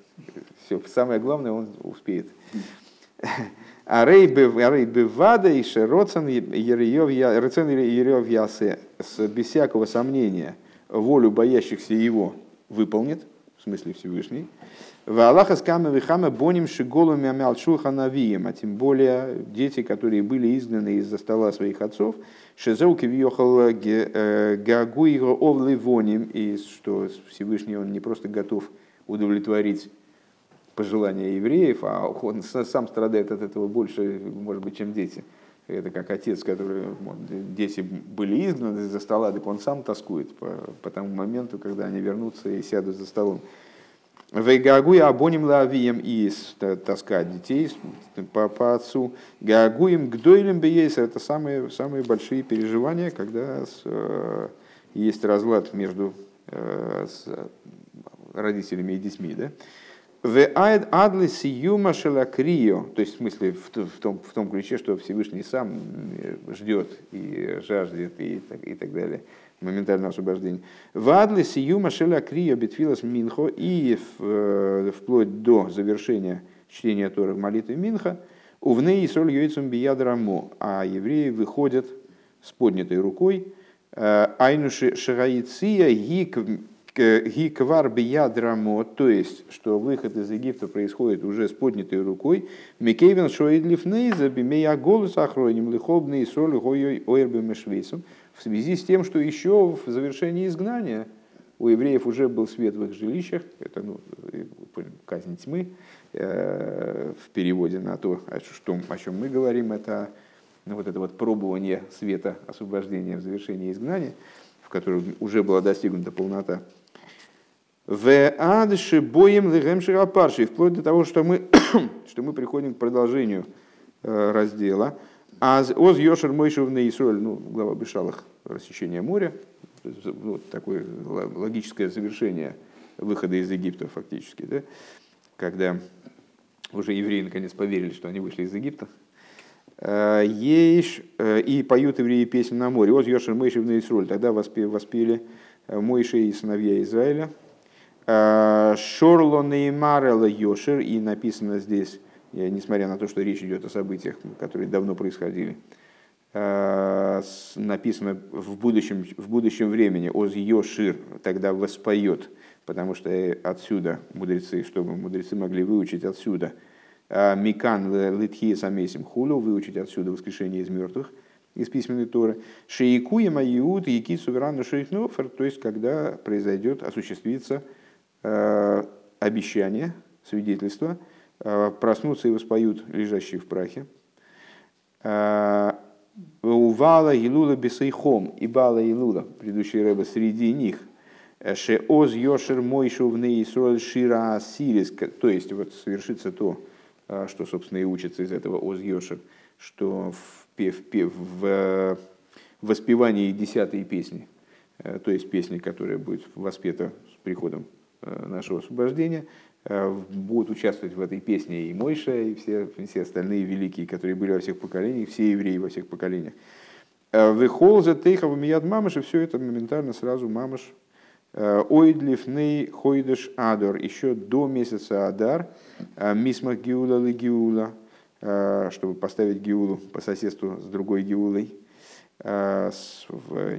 все, самое главное он успеет. А Рей Бевада и Шероцен Ерев Ясе без всякого сомнения волю боящихся его выполнит, в смысле Всевышний. В Аллаха с Вихама боним шиголами амялшуха навием, а тем более дети, которые были изгнаны из-за стола своих отцов, шезеуки въехал гагуиго овливоним, и что Всевышний он не просто готов удовлетворить пожелания евреев, а он сам страдает от этого больше, может быть, чем дети. Это как отец, который, дети были изгнаны из-за стола, так он сам тоскует по, по тому моменту, когда они вернутся и сядут за столом. Вейгагуя абоним лавием и таскать детей по, по отцу. Гагуем гдойлем бейс это самые, самые большие переживания, когда с, э, есть разлад между э, с родителями и детьми. Да? В адли сиюма шелакрио, то есть в смысле в, в, том, в том ключе, что Всевышний сам э, ждет и жаждет и, и так далее моментального освобождения. Вадли сиюма шеля крия битвилас минхо и э, вплоть до завершения чтения Торы в молитве Минха, увны и соль йойцум биядрамо, а евреи выходят с поднятой рукой, э, айнуши шагаиция гиквар биядрамо, то есть, что выход из Египта происходит уже с поднятой рукой, микейвен шоидлиф нейза бимея голос охроним лихобный соль гойой ойрбем швейцем, в связи с тем, что еще в завершении изгнания у евреев уже был свет в их жилищах, это ну, казнь тьмы, э, в переводе на то, о, что, о чем мы говорим, это ну, вот это вот пробование света освобождения в завершении изгнания, в котором уже была достигнута полнота. В адши боем легемширапарши, вплоть до того, что мы, что мы приходим к продолжению э, раздела – а Оз Йошер Мойшев на Исроль, ну, глава Бешалах, рассечение моря, вот такое логическое завершение выхода из Египта фактически, да? когда уже евреи наконец поверили, что они вышли из Египта. Э, Ейш, э, и поют евреи песню на море. Оз Йошер Мойшев на Исроль. Тогда воспели э, Мойши и сыновья Израиля. Шорло Неймарела Йошер, и написано здесь несмотря на то, что речь идет о событиях, которые давно происходили, э, написано в будущем, в будущем времени, «Оз Йошир» тогда воспоет, потому что отсюда мудрецы, чтобы мудрецы могли выучить отсюда э, «Микан литхи самесим хулю», выучить отсюда воскрешение из мертвых, из письменной Торы. Шейкуема Иуд, Яки Суверану Шейхнофер, то есть когда произойдет, осуществится э, обещание, свидетельство – Э, проснутся и воспоют лежащие в прахе. Э, Увала Илула Бесейхом и Бала Илула, предыдущий рэба, среди них. Э, Ше Оз Йошер Мойшу в Неисроль Шира Сирис, то есть вот совершится то, что, собственно, и учится из этого Оз Йошер, что в, в, в, в воспевании десятой песни, то есть песни, которая будет воспета с приходом нашего освобождения, Э, будут участвовать в этой песне и Мойша, и все, все остальные великие, которые были во всех поколениях, все евреи во всех поколениях. Э, Вехолза Тейхов Мияд Мамаш, и все это моментально сразу Мамаш. Э, Ойдлифней Хойдеш Адор, еще до месяца Адар, Мисмах Гиула Ли Гиула, чтобы поставить Гиулу по соседству с другой Гиулой. В,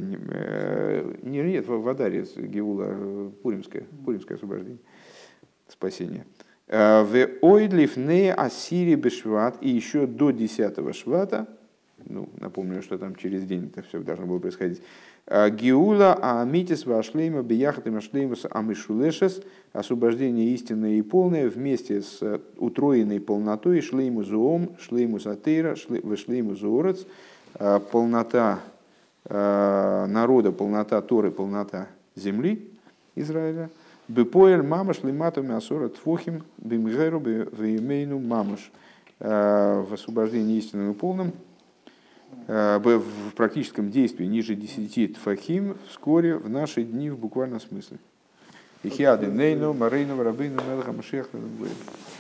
нет, в Адаре Гиула Пуримское, Пуримское освобождение спасения. Э, в ойдлиф не асири бешват, и еще до 10 швата, ну, напомню, что там через день это все должно было происходить, э, Гиула Аамитис Вашлейма Бияхатим Ашлеймус Амишулешес, освобождение истинное и полное вместе с утроенной полнотой Шлейму Зуом, Шлейму Сатейра, Шлейму Зуорец, э, полнота народа, полнота Торы, полнота земли Израиля – Бепоэль мамаш лимату мясора тфохим бимгеру веймейну мамаш. Э, в освобождении истинным и полным, э, в практическом действии ниже 10 тфахим вскоре в наши дни в буквальном смысле. Ихиады Нейну, Марейну, Рабейну, Мелаха, Машех,